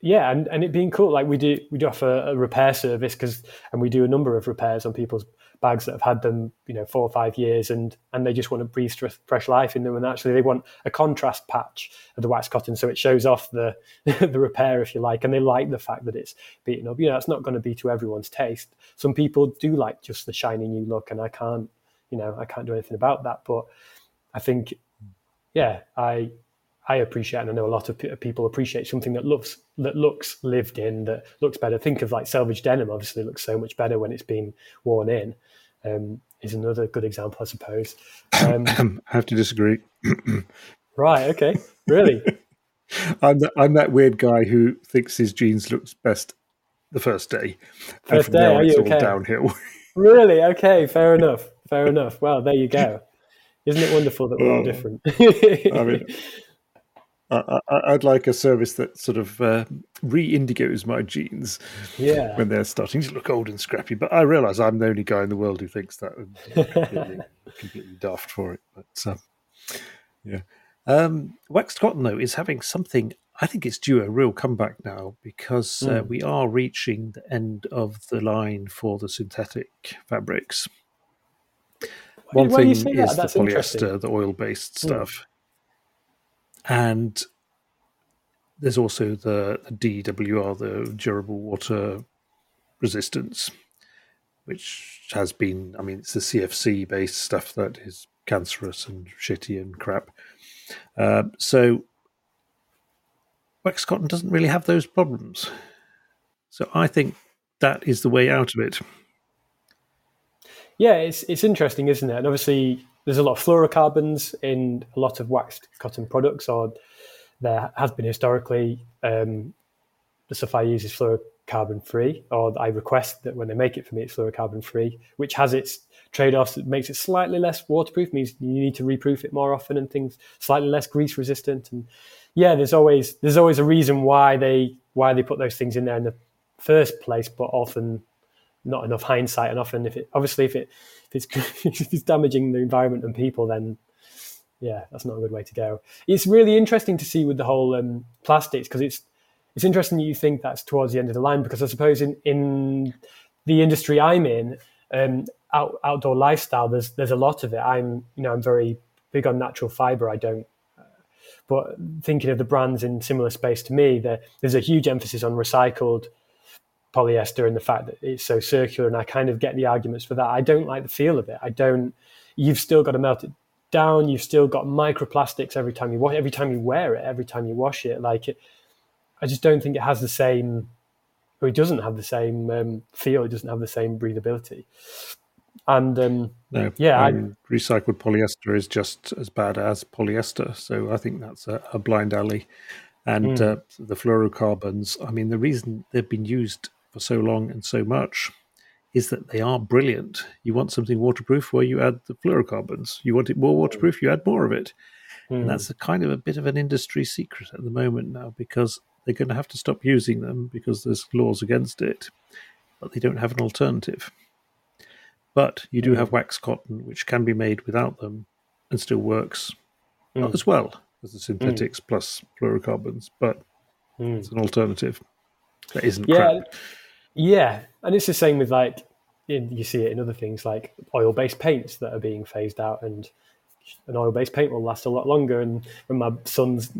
yeah, and, and it being cool, like we do we do offer a repair service because and we do a number of repairs on people's bags that have had them, you know, four or five years, and and they just want to breathe fresh life in them, and actually they want a contrast patch of the wax cotton, so it shows off the the repair, if you like, and they like the fact that it's beaten up. You know, it's not going to be to everyone's taste. Some people do like just the shiny new look, and I can't, you know, I can't do anything about that. But I think, yeah, I I appreciate, and I know a lot of people appreciate something that looks that looks lived in, that looks better. Think of like selvage denim. Obviously, looks so much better when it's been worn in. Um, is another good example, I suppose. Um, I have to disagree. right. Okay. Really. I'm that, I'm that weird guy who thinks his jeans looks best the first day. First day, are you okay? downhill. really? Okay. Fair enough. Fair enough. Well, there you go. Isn't it wonderful that we're all oh. different? I mean, I, would like a service that sort of uh, re-indigos my jeans yeah. when they're starting to look old and scrappy. But I realise I'm the only guy in the world who thinks that. completely, completely daft for it. But um, yeah, um, waxed cotton though is having something. I think it's due a real comeback now because uh, mm. we are reaching the end of the line for the synthetic fabrics. One thing is the polyester, the oil-based mm. And there's also the, the DWR, the durable water resistance, which has been, I mean, it's the CFC based stuff that is cancerous and shitty and crap. Uh, so wax cotton doesn't really have those problems. So I think that is the way out of it. Yeah, it's it's interesting, isn't it? And obviously, there's a lot of fluorocarbons in a lot of waxed cotton products, or there has been historically. Um, the stuff I use is fluorocarbon free, or I request that when they make it for me, it's fluorocarbon free, which has its trade-offs. It makes it slightly less waterproof, means you need to reproof it more often, and things slightly less grease resistant. And yeah, there's always there's always a reason why they why they put those things in there in the first place, but often not enough hindsight, and often if it obviously if it if it's if it's damaging the environment and people, then yeah, that's not a good way to go. It's really interesting to see with the whole um, plastics because it's it's interesting you think that's towards the end of the line because I suppose in in the industry I'm in, um, out, outdoor lifestyle, there's there's a lot of it. I'm you know I'm very big on natural fiber. I don't. But thinking of the brands in similar space to me, there, there's a huge emphasis on recycled polyester and the fact that it's so circular. And I kind of get the arguments for that. I don't like the feel of it. I don't. You've still got to melt it down. You've still got microplastics every time you wash. Every time you wear it. Every time you wash it. Like it. I just don't think it has the same. Or it doesn't have the same um, feel. It doesn't have the same breathability. And um, no, yeah, I, recycled polyester is just as bad as polyester. So I think that's a, a blind alley. And mm. uh, the fluorocarbons, I mean, the reason they've been used for so long and so much is that they are brilliant. You want something waterproof where you add the fluorocarbons. You want it more waterproof, you add more of it. Mm. And that's a kind of a bit of an industry secret at the moment now because they're going to have to stop using them because there's laws against it, but they don't have an alternative. But you do mm. have wax cotton, which can be made without them and still works mm. as well as the synthetics hmm. plus fluorocarbons, but it's an alternative that isn't yeah. crap. Yeah, and it's the same with like you see it in other things like oil-based paints that are being phased out, and an oil-based paint will last a lot longer. And when my son's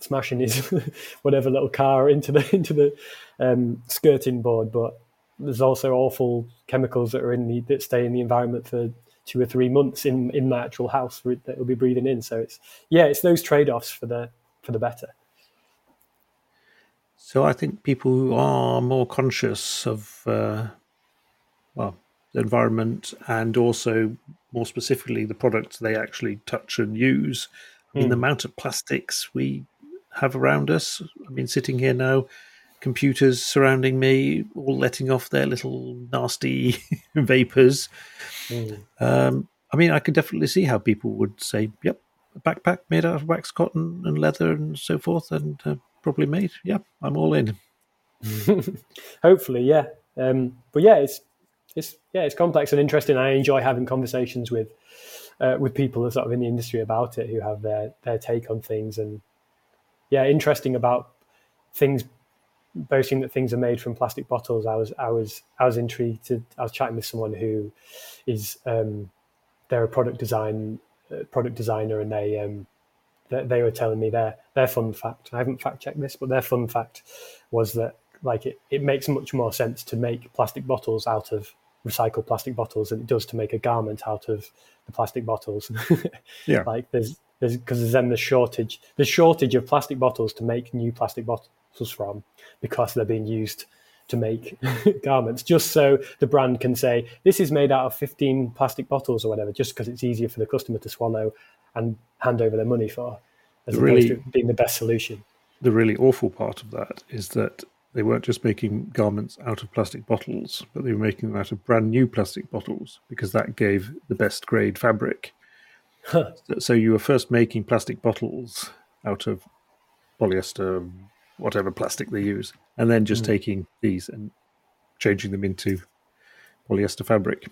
smashing his whatever little car into the into the um, skirting board, but there's also awful chemicals that are in the that stay in the environment for two or three months in in my actual house that will be breathing in. So it's yeah, it's those trade-offs for the for the better. So I think people who are more conscious of, uh, well, the environment and also more specifically the products they actually touch and use. I mean, mm. the hmm. amount of plastics we have around us. I mean, sitting here now, computers surrounding me, all letting off their little nasty vapors. Mm. Um, I mean, I could definitely see how people would say, "Yep, a backpack made out of wax cotton and leather and so forth, and uh, probably made. Yeah, I'm all in." Hopefully, yeah. Um, but yeah, it's it's yeah, it's complex and interesting. I enjoy having conversations with uh, with people that sort of in the industry about it who have their their take on things and yeah, interesting about things boasting that things are made from plastic bottles. I was I was I was intrigued. To, I was chatting with someone who is um, they're a product design uh, product designer, and they um, they, they were telling me their their fun fact. I haven't fact checked this, but their fun fact was that like it, it makes much more sense to make plastic bottles out of recycled plastic bottles than it does to make a garment out of the plastic bottles. yeah. Like there's there's because there's then the shortage the shortage of plastic bottles to make new plastic bottles from because they're being used to make garments just so the brand can say this is made out of 15 plastic bottles or whatever just because it's easier for the customer to swallow and hand over their money for as the opposed really, to being the best solution the really awful part of that is that they weren't just making garments out of plastic bottles, but they were making them out of brand new plastic bottles because that gave the best grade fabric. Huh. So you were first making plastic bottles out of polyester, whatever plastic they use, and then just mm. taking these and changing them into polyester fabric.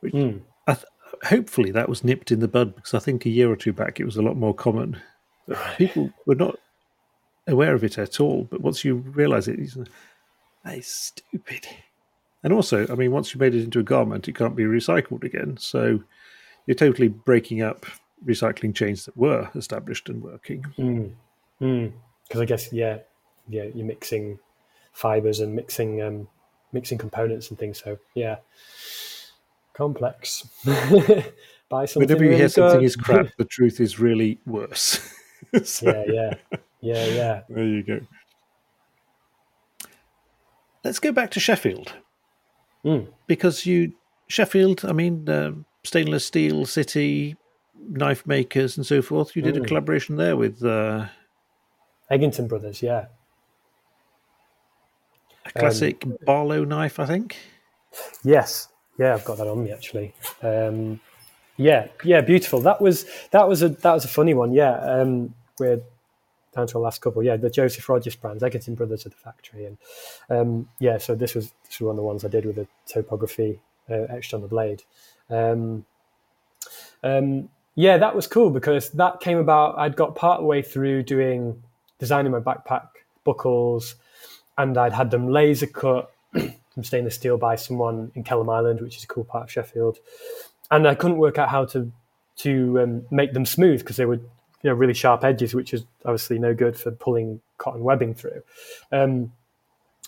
Which mm. th- hopefully that was nipped in the bud because I think a year or two back it was a lot more common. People were not aware of it at all. But once you realise it, is stupid. And also, I mean, once you made it into a garment, it can't be recycled again. So you're totally breaking up recycling chains that were established and working. Because mm. mm. I guess, yeah, yeah, you're mixing fibers and mixing um, mixing components and things. So yeah, complex. Buy something. Whenever you really hear good. something is crap, the truth is really worse. so, yeah, yeah. Yeah, yeah. There you go. Let's go back to Sheffield. Mm. Because you, Sheffield, I mean, uh, stainless steel city, knife makers and so forth. You did mm. a hmm. collaboration there with uh, Egginton Brothers, yeah. A classic um, Barlow knife, I think. Yes, yeah, I've got that on me actually. Um, yeah, yeah, beautiful. That was that was a that was a funny one. Yeah, um, we're down to the last couple. Yeah, the Joseph Rodgers brands, Egginton Brothers at the factory, and um, yeah, so this was this was one of the ones I did with the topography uh, etched on the blade. Um, um, yeah, that was cool because that came about. I'd got part way through doing designing my backpack buckles, and I'd had them laser cut from stainless steel by someone in Kelham Island, which is a cool part of Sheffield. And I couldn't work out how to to um, make them smooth because they were you know really sharp edges, which is obviously no good for pulling cotton webbing through. Um,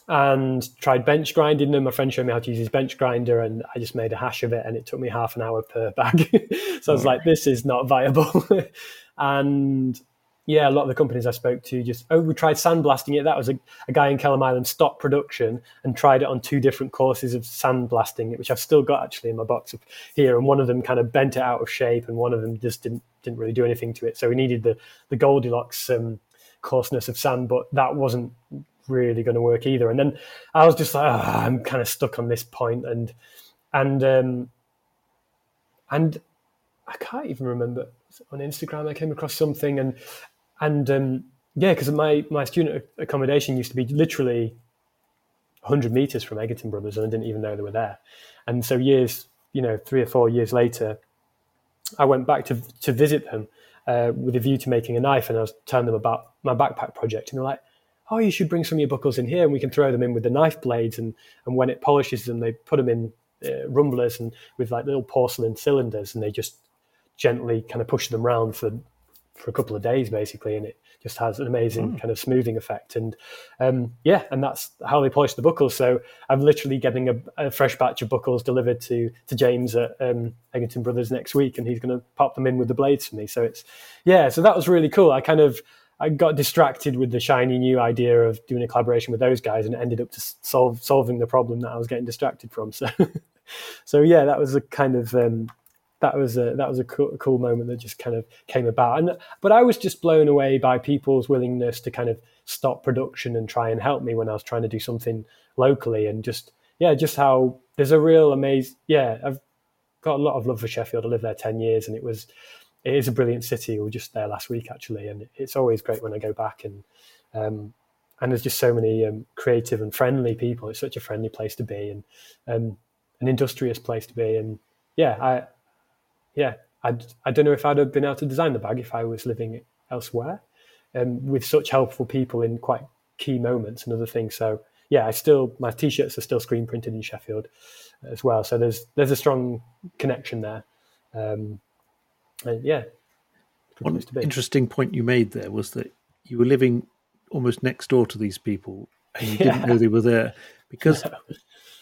and tried bench grinding them. My friend showed me how to use his bench grinder, and I just made a hash of it, and it took me half an hour per bag. so I was like, "This is not viable." and yeah, a lot of the companies I spoke to just, oh, we tried sandblasting it. That was a, a guy in Kelham Island stopped production and tried it on two different courses of sandblasting it, which I've still got actually in my box here. And one of them kind of bent it out of shape, and one of them just didn't didn't really do anything to it. So we needed the the Goldilocks um, coarseness of sand, but that wasn't really going to work either. And then I was just like, oh, I'm kind of stuck on this point, and and um, and I can't even remember on Instagram I came across something and and um, yeah, because my my student accommodation used to be literally 100 meters from Egginton Brothers, and I didn't even know they were there. And so years, you know, three or four years later, I went back to to visit them uh, with a view to making a knife, and I was telling them about my backpack project, and they're like, "Oh, you should bring some of your buckles in here, and we can throw them in with the knife blades, and and when it polishes them, they put them in uh, rumblers and with like little porcelain cylinders, and they just gently kind of push them around for for a couple of days basically, and it just has an amazing mm. kind of smoothing effect. And um, yeah, and that's how they polish the buckles. So I'm literally getting a, a fresh batch of buckles delivered to to James at um, Egginton Brothers next week, and he's going to pop them in with the blades for me. So it's yeah, so that was really cool. I kind of I got distracted with the shiny new idea of doing a collaboration with those guys, and it ended up to solve solving the problem that I was getting distracted from. So, so yeah, that was a kind of um, that was a that was a cool, cool, moment that just kind of came about. And but I was just blown away by people's willingness to kind of stop production and try and help me when I was trying to do something locally. And just yeah, just how there's a real amazing Yeah, I've got a lot of love for Sheffield. I lived there ten years, and it was it is a brilliant city. We were just there last week actually, and it's always great when I go back and. Um, and there's just so many um, creative and friendly people. It's such a friendly place to be, and um, an industrious place to be. And yeah, I yeah, I I don't know if I'd have been able to design the bag if I was living elsewhere, um, with such helpful people in quite key moments and other things. So yeah, I still my t-shirts are still screen printed in Sheffield as well. So there's there's a strong connection there. Um, and yeah, one interesting point you made there was that you were living almost next door to these people and you yeah. didn't know they were there because no.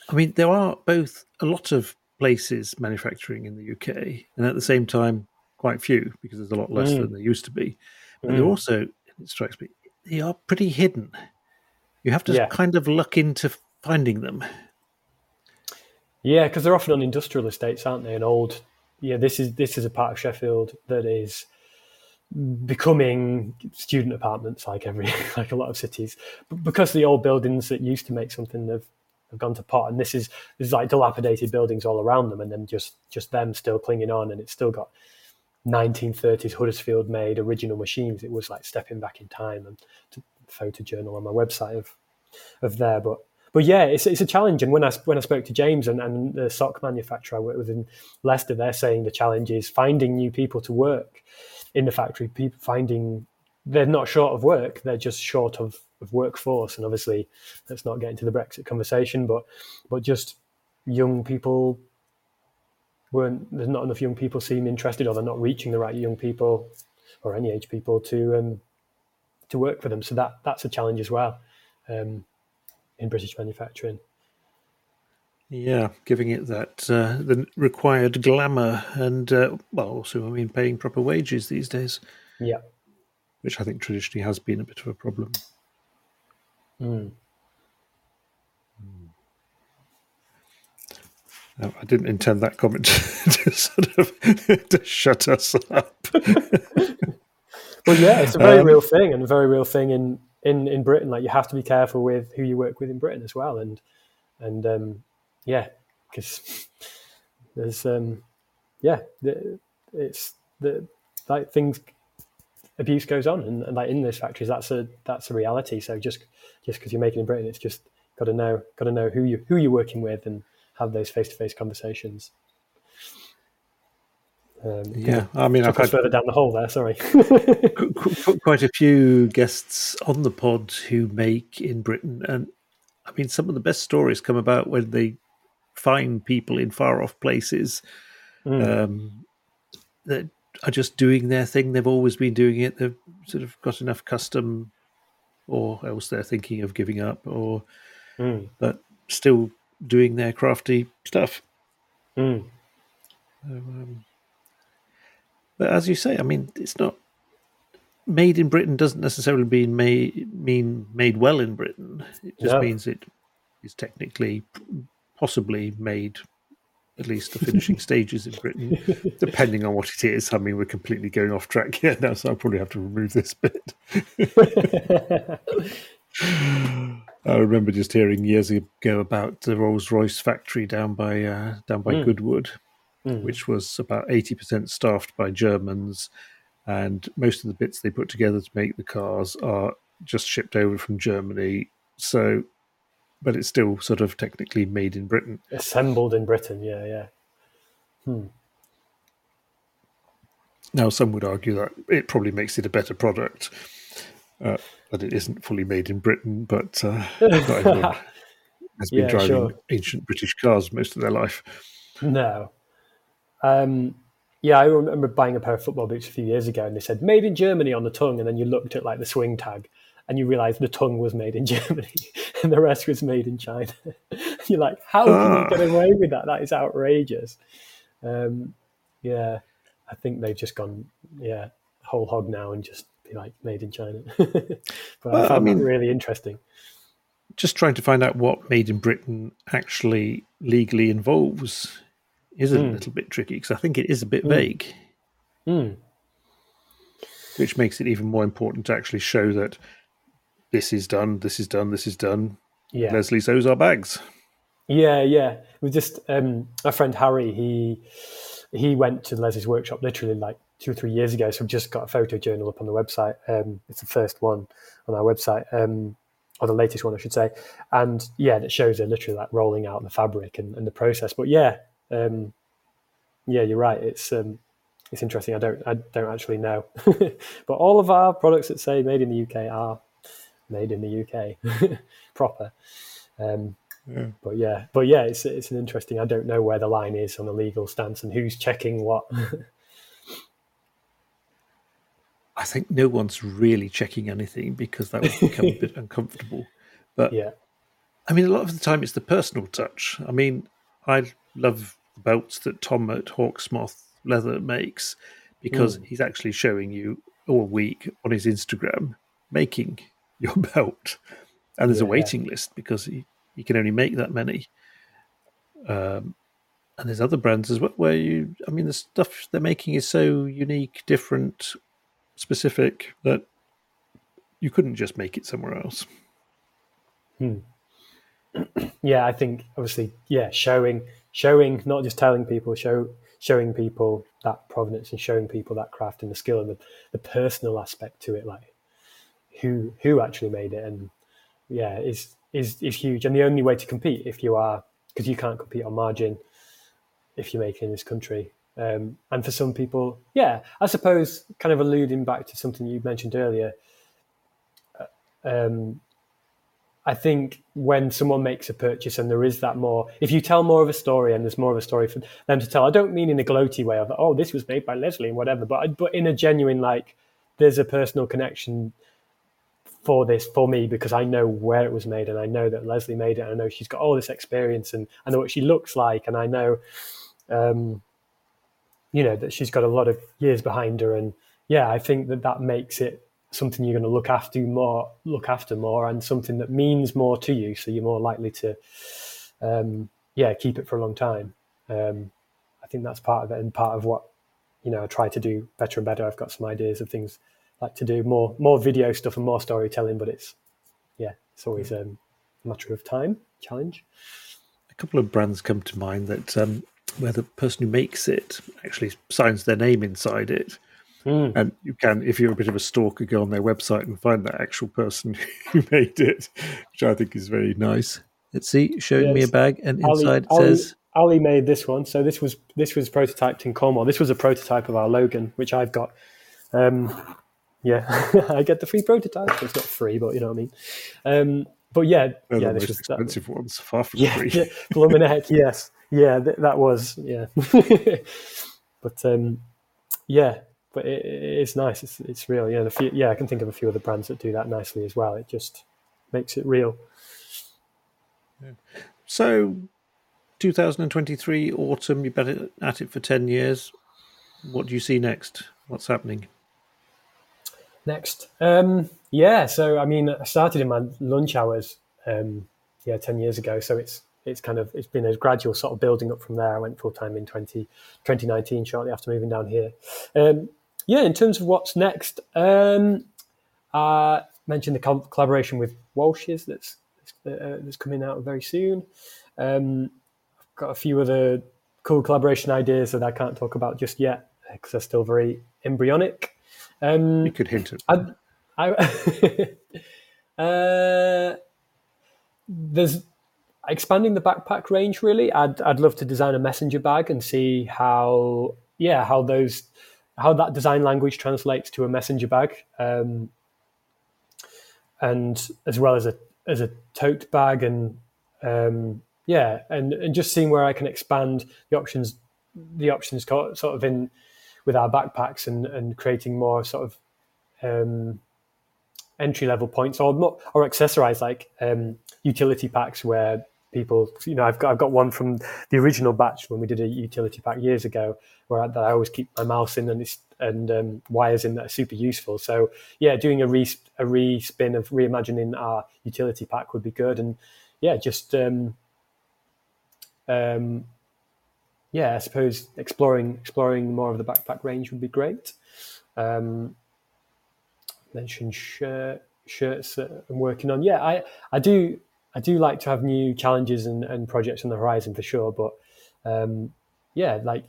I mean there are both a lot of places manufacturing in the UK and at the same time quite few because there's a lot less mm. than there used to be but mm. they're also it strikes me they are pretty hidden you have to yeah. kind of look into finding them yeah because they're often on industrial estates aren't they and old yeah this is this is a part of Sheffield that is becoming student apartments like every like a lot of cities but because the old buildings that used to make something have, have gone to pot and this is this is like dilapidated buildings all around them and then just just them still clinging on and it's still got 1930s Huddersfield made original machines it was like stepping back in time and to, photojournal on my website of of there but but yeah, it's, it's a challenge. And when I when I spoke to James and, and the sock manufacturer I work with in Leicester, they're saying the challenge is finding new people to work in the factory, people finding they're not short of work, they're just short of, of workforce. And obviously, let's not get into the Brexit conversation, but but just young people weren't there's not enough young people seem interested, or they're not reaching the right young people or any age people to um, to work for them. So that that's a challenge as well um, in British manufacturing. Yeah, giving it that uh, the required glamour and uh, well, also I mean paying proper wages these days. Yeah, which I think traditionally has been a bit of a problem. Mm. No, I didn't intend that comment to sort of to shut us up. well, yeah, it's a very um, real thing, and a very real thing in, in, in Britain. Like you have to be careful with who you work with in Britain as well, and and um, yeah, because there's um, yeah, it's the like things abuse goes on, and, and, like in those factories, that's a that's a reality. So just just because you're making in Britain, it's just got to know got to know who you who you're working with and have those face to face conversations. Um, yeah, I mean, I've had further down the hole there. Sorry, quite a few guests on the pod who make in Britain, and I mean, some of the best stories come about when they find people in far off places mm. um, that are just doing their thing. They've always been doing it. They've sort of got enough custom, or else they're thinking of giving up, or mm. but still doing their crafty stuff. Mm. Um, but as you say, I mean, it's not made in Britain doesn't necessarily mean made, mean made well in Britain. It just means it is technically possibly made at least the finishing stages in Britain, depending on what it is. I mean, we're completely going off track here now, so I'll probably have to remove this bit. I remember just hearing years ago about the Rolls Royce factory down by uh, down by mm. Goodwood, mm. which was about eighty percent staffed by Germans, and most of the bits they put together to make the cars are just shipped over from Germany. So but it's still sort of technically made in Britain. Assembled in Britain, yeah, yeah. Hmm. Now, some would argue that it probably makes it a better product, uh, that it isn't fully made in Britain, but uh, everyone has been yeah, driving sure. ancient British cars most of their life. No. Um, yeah, I remember buying a pair of football boots a few years ago, and they said "made in Germany" on the tongue, and then you looked at like the swing tag, and you realize the tongue was made in Germany and the rest was made in China. You're like, how can you get away with that? That is outrageous. Um, yeah, I think they've just gone, yeah, whole hog now and just be like made in China. but well, I found I mean, really interesting. Just trying to find out what made in Britain actually legally involves is a mm. little bit tricky because I think it is a bit mm. vague. Mm. Which makes it even more important to actually show that this is done, this is done, this is done. Yeah. Leslie sews our bags. Yeah, yeah. We just um, my friend Harry. He he went to Leslie's workshop literally like two or three years ago. So we've just got a photo journal up on the website. Um, it's the first one on our website, um, or the latest one, I should say. And yeah, it shows her literally like rolling out the fabric and, and the process. But yeah, um, yeah, you're right. It's um, it's interesting. I don't I don't actually know, but all of our products that say made in the UK are made in the UK proper. Um, yeah. But yeah, but yeah, it's it's an interesting. I don't know where the line is on the legal stance and who's checking what. I think no one's really checking anything because that would become a bit uncomfortable. But yeah, I mean, a lot of the time it's the personal touch. I mean, I love the belts that Tom at Hawksmoth Leather makes because mm. he's actually showing you all week on his Instagram making your belt, and there's yeah. a waiting list because he you can only make that many. Um, and there's other brands as well where you, I mean, the stuff they're making is so unique, different, specific that you couldn't just make it somewhere else. Hmm. yeah, I think obviously, yeah, showing, showing, not just telling people, show, showing people that provenance and showing people that craft and the skill and the, the personal aspect to it, like who who actually made it, and yeah, is is is huge. And the only way to compete if you are because you can't compete on margin if you're making in this country. Um, and for some people, yeah, I suppose kind of alluding back to something you mentioned earlier. Uh, um, I think when someone makes a purchase and there is that more, if you tell more of a story and there's more of a story for them to tell, I don't mean in a gloaty way of, oh, this was made by Leslie and whatever, but but in a genuine like, there's a personal connection for this for me because I know where it was made and I know that Leslie made it. I know she's got all this experience and I know what she looks like and I know, um, you know, that she's got a lot of years behind her. And yeah, I think that that makes it something you're going to look after more, look after more, and something that means more to you. So you're more likely to, um, yeah, keep it for a long time. Um, I think that's part of it and part of what you know I try to do better and better. I've got some ideas of things like to do more more video stuff and more storytelling, but it's yeah, it's always um, a matter of time challenge. A couple of brands come to mind that um, where the person who makes it actually signs their name inside it. Mm. And you can, if you're a bit of a stalker, go on their website and find that actual person who made it, which I think is very nice. Let's see, showing yes. me a bag, and inside Ali, says Ali made this one. So this was this was prototyped in Cornwall. This was a prototype of our Logan, which I've got. Um, yeah, I get the free prototype. It's not free, but you know what I mean. Um, but yeah, They're yeah, the most expensive that, ones, far from yeah, free. Yeah, blooming heck, yes, yeah, th- that was yeah. but um, yeah, but it, it's nice. It's it's real. Yeah, the few, yeah, I can think of a few other brands that do that nicely as well. It just makes it real. Yeah. So, 2023 autumn. You've been at it for ten years. What do you see next? What's happening? Next? Um, yeah, so I mean, I started in my lunch hours, um, yeah, ten years ago. So it's it's kind of it's been a gradual sort of building up from there. I went full time in 20, 2019, shortly after moving down here. Um, yeah, in terms of what's next, um, I mentioned the co- collaboration with Walsh's that's uh, that's coming out very soon. Um, I've got a few other cool collaboration ideas that I can't talk about just yet because they're still very embryonic. Um, you could hint at. I, uh, there's expanding the backpack range. Really, I'd I'd love to design a messenger bag and see how yeah how those how that design language translates to a messenger bag, um, and as well as a as a tote bag and um, yeah, and and just seeing where I can expand the options the options sort of in with our backpacks and, and creating more sort of um, entry level points or or accessorize like um, utility packs where people you know I've got I've got one from the original batch when we did a utility pack years ago where I, that I always keep my mouse in and it's, and um, wires in that are super useful. So yeah, doing a re a respin of reimagining our utility pack would be good and yeah, just um, um, yeah, I suppose exploring exploring more of the backpack range would be great. Um, mentioned shirt. shirts that I'm working on. Yeah, I, I do I do like to have new challenges and, and projects on the horizon for sure. But um, yeah, like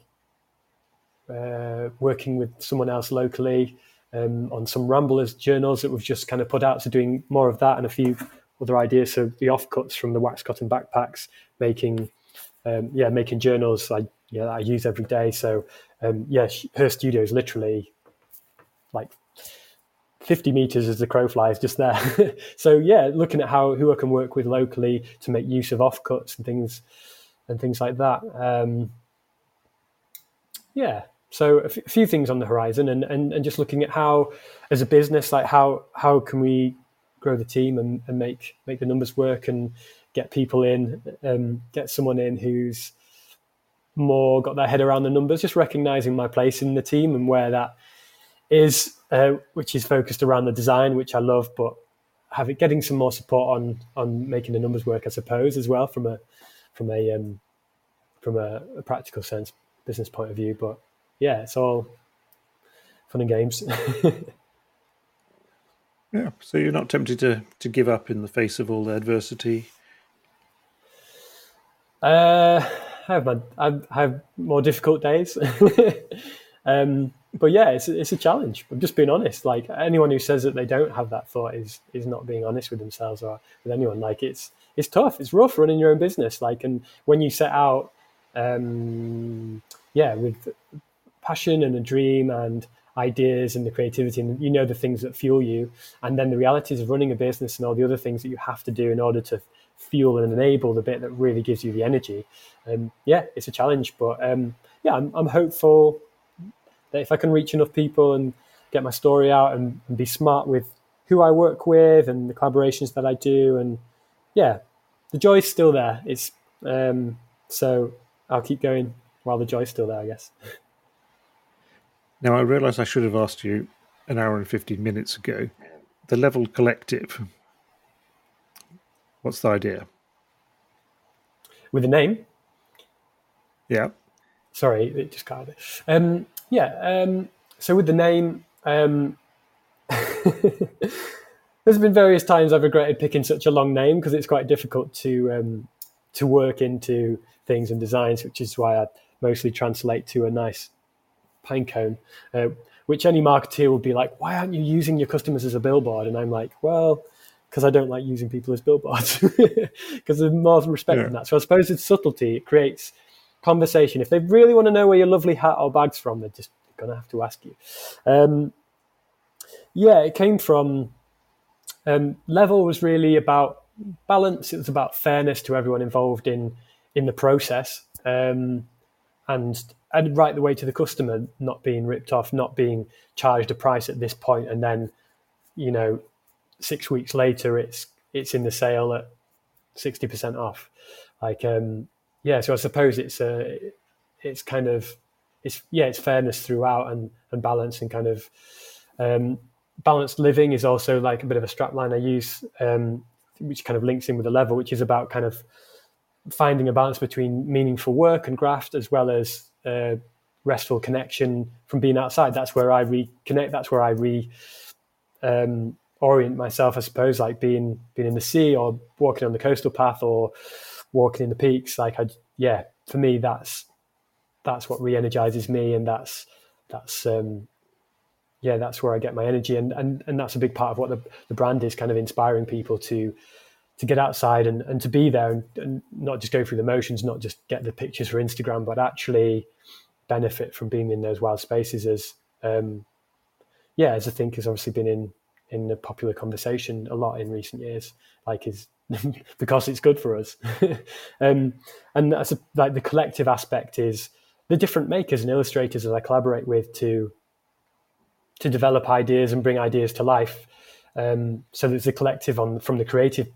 uh, working with someone else locally um, on some Ramblers journals that we've just kind of put out. So doing more of that and a few other ideas. So the offcuts from the wax cotton backpacks, making um, yeah making journals. I yeah I use every day. So um, yeah, her studio is literally like 50 meters as the crow flies just there. so yeah, looking at how who I can work with locally to make use of offcuts and things and things like that. Um, yeah, so a few things on the horizon, and, and and just looking at how, as a business, like how how can we grow the team and, and make make the numbers work and get people in, um, get someone in who's more got their head around the numbers, just recognizing my place in the team and where that is, uh, which is focused around the design, which I love, but having getting some more support on on making the numbers work, I suppose, as well from a from a um, from a, a practical sense, business point of view. But yeah, it's all fun and games. yeah, so you're not tempted to to give up in the face of all the adversity. Uh, have my, I have more difficult days. um, but yeah, it's it's a challenge. I'm just being honest. Like anyone who says that they don't have that thought is is not being honest with themselves or with anyone. Like it's it's tough. It's rough running your own business. Like and when you set out, um, yeah, with passion and a dream and ideas and the creativity and you know the things that fuel you, and then the realities of running a business and all the other things that you have to do in order to fuel and enable the bit that really gives you the energy. Um, yeah, it's a challenge, but um, yeah, I'm, I'm hopeful that if I can reach enough people and get my story out and, and, be smart with who I work with and the collaborations that I do, and yeah, the joy's still there. It's um, so I'll keep going while the joy's still there, I guess. Now I realise I should have asked you an hour and fifteen minutes ago. The Level Collective. What's the idea? With a name? Yeah. Sorry, it just got it. Um, yeah. Um, so with the name, um, there's been various times I've regretted picking such a long name because it's quite difficult to um, to work into things and designs, which is why I mostly translate to a nice pine cone. Uh, which any marketeer would be like, why aren't you using your customers as a billboard? And I'm like, well, because I don't like using people as billboards because there's more respect yeah. than that. So I suppose it's subtlety. It creates conversation. If they really want to know where your lovely hat or bag's from, they're just going to have to ask you. Um, yeah, it came from um, level was really about balance. It was about fairness to everyone involved in in the process, um, and and right the way to the customer, not being ripped off, not being charged a price at this point, and then you know six weeks later it's it's in the sale at sixty percent off. Like um, yeah, so I suppose it's a it's kind of it's yeah it's fairness throughout and and balance and kind of um, balanced living is also like a bit of a strapline I use, um, which kind of links in with the level, which is about kind of finding a balance between meaningful work and graft as well as uh, restful connection from being outside. That's where I reconnect. That's where I re um, orient myself, I suppose, like being being in the sea or walking on the coastal path or walking in the peaks. Like I, yeah, for me, that's that's what re-energizes me, and that's that's um, yeah, that's where I get my energy, and and and that's a big part of what the the brand is, kind of inspiring people to to get outside and, and to be there and, and not just go through the motions, not just get the pictures for Instagram, but actually benefit from being in those wild spaces as um, yeah, as I think has obviously been in in the popular conversation a lot in recent years, like is because it's good for us. um, and that's a, like the collective aspect is the different makers and illustrators that I collaborate with to to develop ideas and bring ideas to life. Um, so there's a collective on from the creative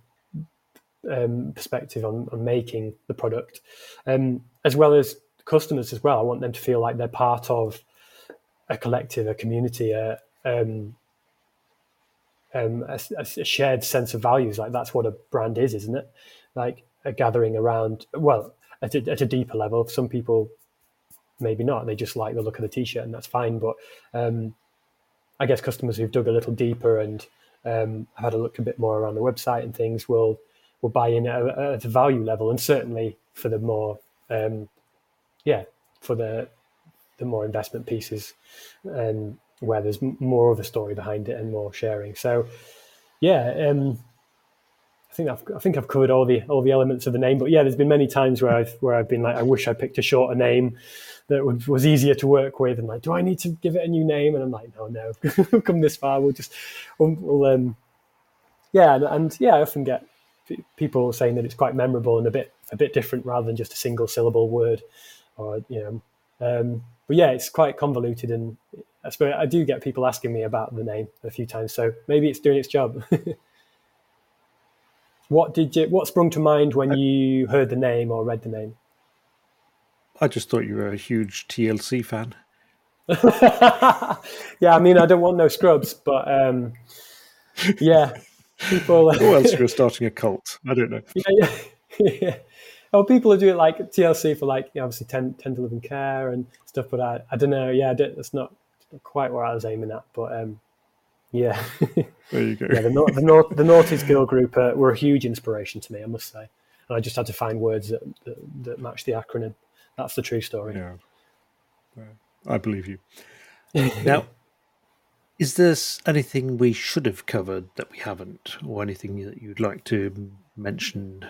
um, perspective on, on, making the product, um, as well as customers as well. I want them to feel like they're part of a collective, a community, a, um, um, a, a, shared sense of values. Like that's what a brand is, isn't it? Like a gathering around. Well, at a, at a deeper level, some people maybe not. They just like the look of the t-shirt, and that's fine. But um, I guess customers who've dug a little deeper and um, had a look a bit more around the website and things will will buy in at a, at a value level, and certainly for the more um, yeah for the the more investment pieces um, where there's more of a story behind it and more sharing. So yeah, um, I think I've I think I've covered all the all the elements of the name. But yeah, there's been many times where I've where I've been like, I wish I picked a shorter name that would, was easier to work with, and like, do I need to give it a new name? And I'm like, no, no, we've come this far. We'll just we'll, we'll um, yeah, and, and, yeah, I often get people saying that it's quite memorable and a bit a bit different rather than just a single syllable word, or you know, um, but yeah, it's quite convoluted, and I suppose I do get people asking me about the name a few times. So maybe it's doing its job. what did you? What sprung to mind when you heard the name or read the name? I just thought you were a huge TLC fan. yeah, I mean, I don't want no scrubs, but um, yeah, people. Who else are starting a cult? I don't know. Yeah, yeah, Oh, people who do it like TLC for like you know, obviously 10, 10 to live in care and stuff, but I, I don't know. Yeah, that's not, not quite where I was aiming at, but um, yeah. There you go. yeah, the, the, North, the Naughties Girl group uh, were a huge inspiration to me, I must say. And I just had to find words that, that, that match the acronym. That's the true story. Yeah. I believe you. now, is there anything we should have covered that we haven't, or anything that you'd like to mention?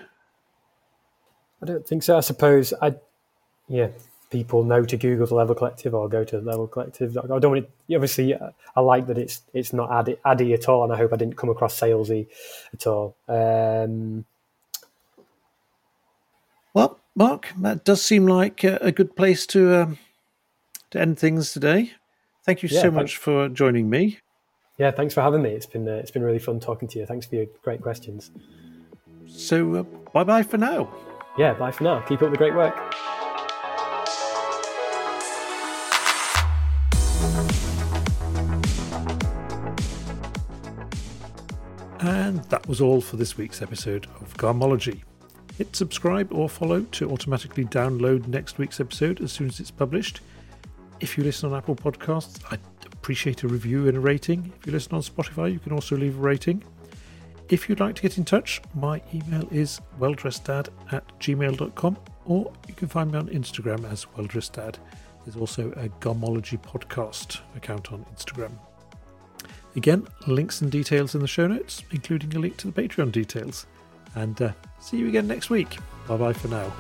I don't think so. I suppose I, yeah, people know to Google the Level Collective or go to Level Collective. I don't want to, obviously, I like that it's it's not addy, addy at all, and I hope I didn't come across salesy at all. Um, well, Mark, that does seem like a, good place to um, to end things today. Thank you yeah, so much for joining me. Yeah, thanks for having me. It's been uh, it's been really fun talking to you. Thanks for your great questions. So, uh, bye bye for now. Yeah, bye for now. Keep up the great work. And that was all for this week's episode of Garmology. Hit subscribe or follow to automatically download next week's episode as soon as it's published. If you listen on Apple Podcasts, I'd appreciate a review and a rating. If you listen on Spotify, you can also leave a rating. If you'd like to get in touch, my email is welldresseddad at gmail.com or you can find me on Instagram as welldresseddad. There's also a Garmology podcast account on Instagram. Again, links and details in the show notes, including a link to the Patreon details. And uh, see you again next week. Bye bye for now.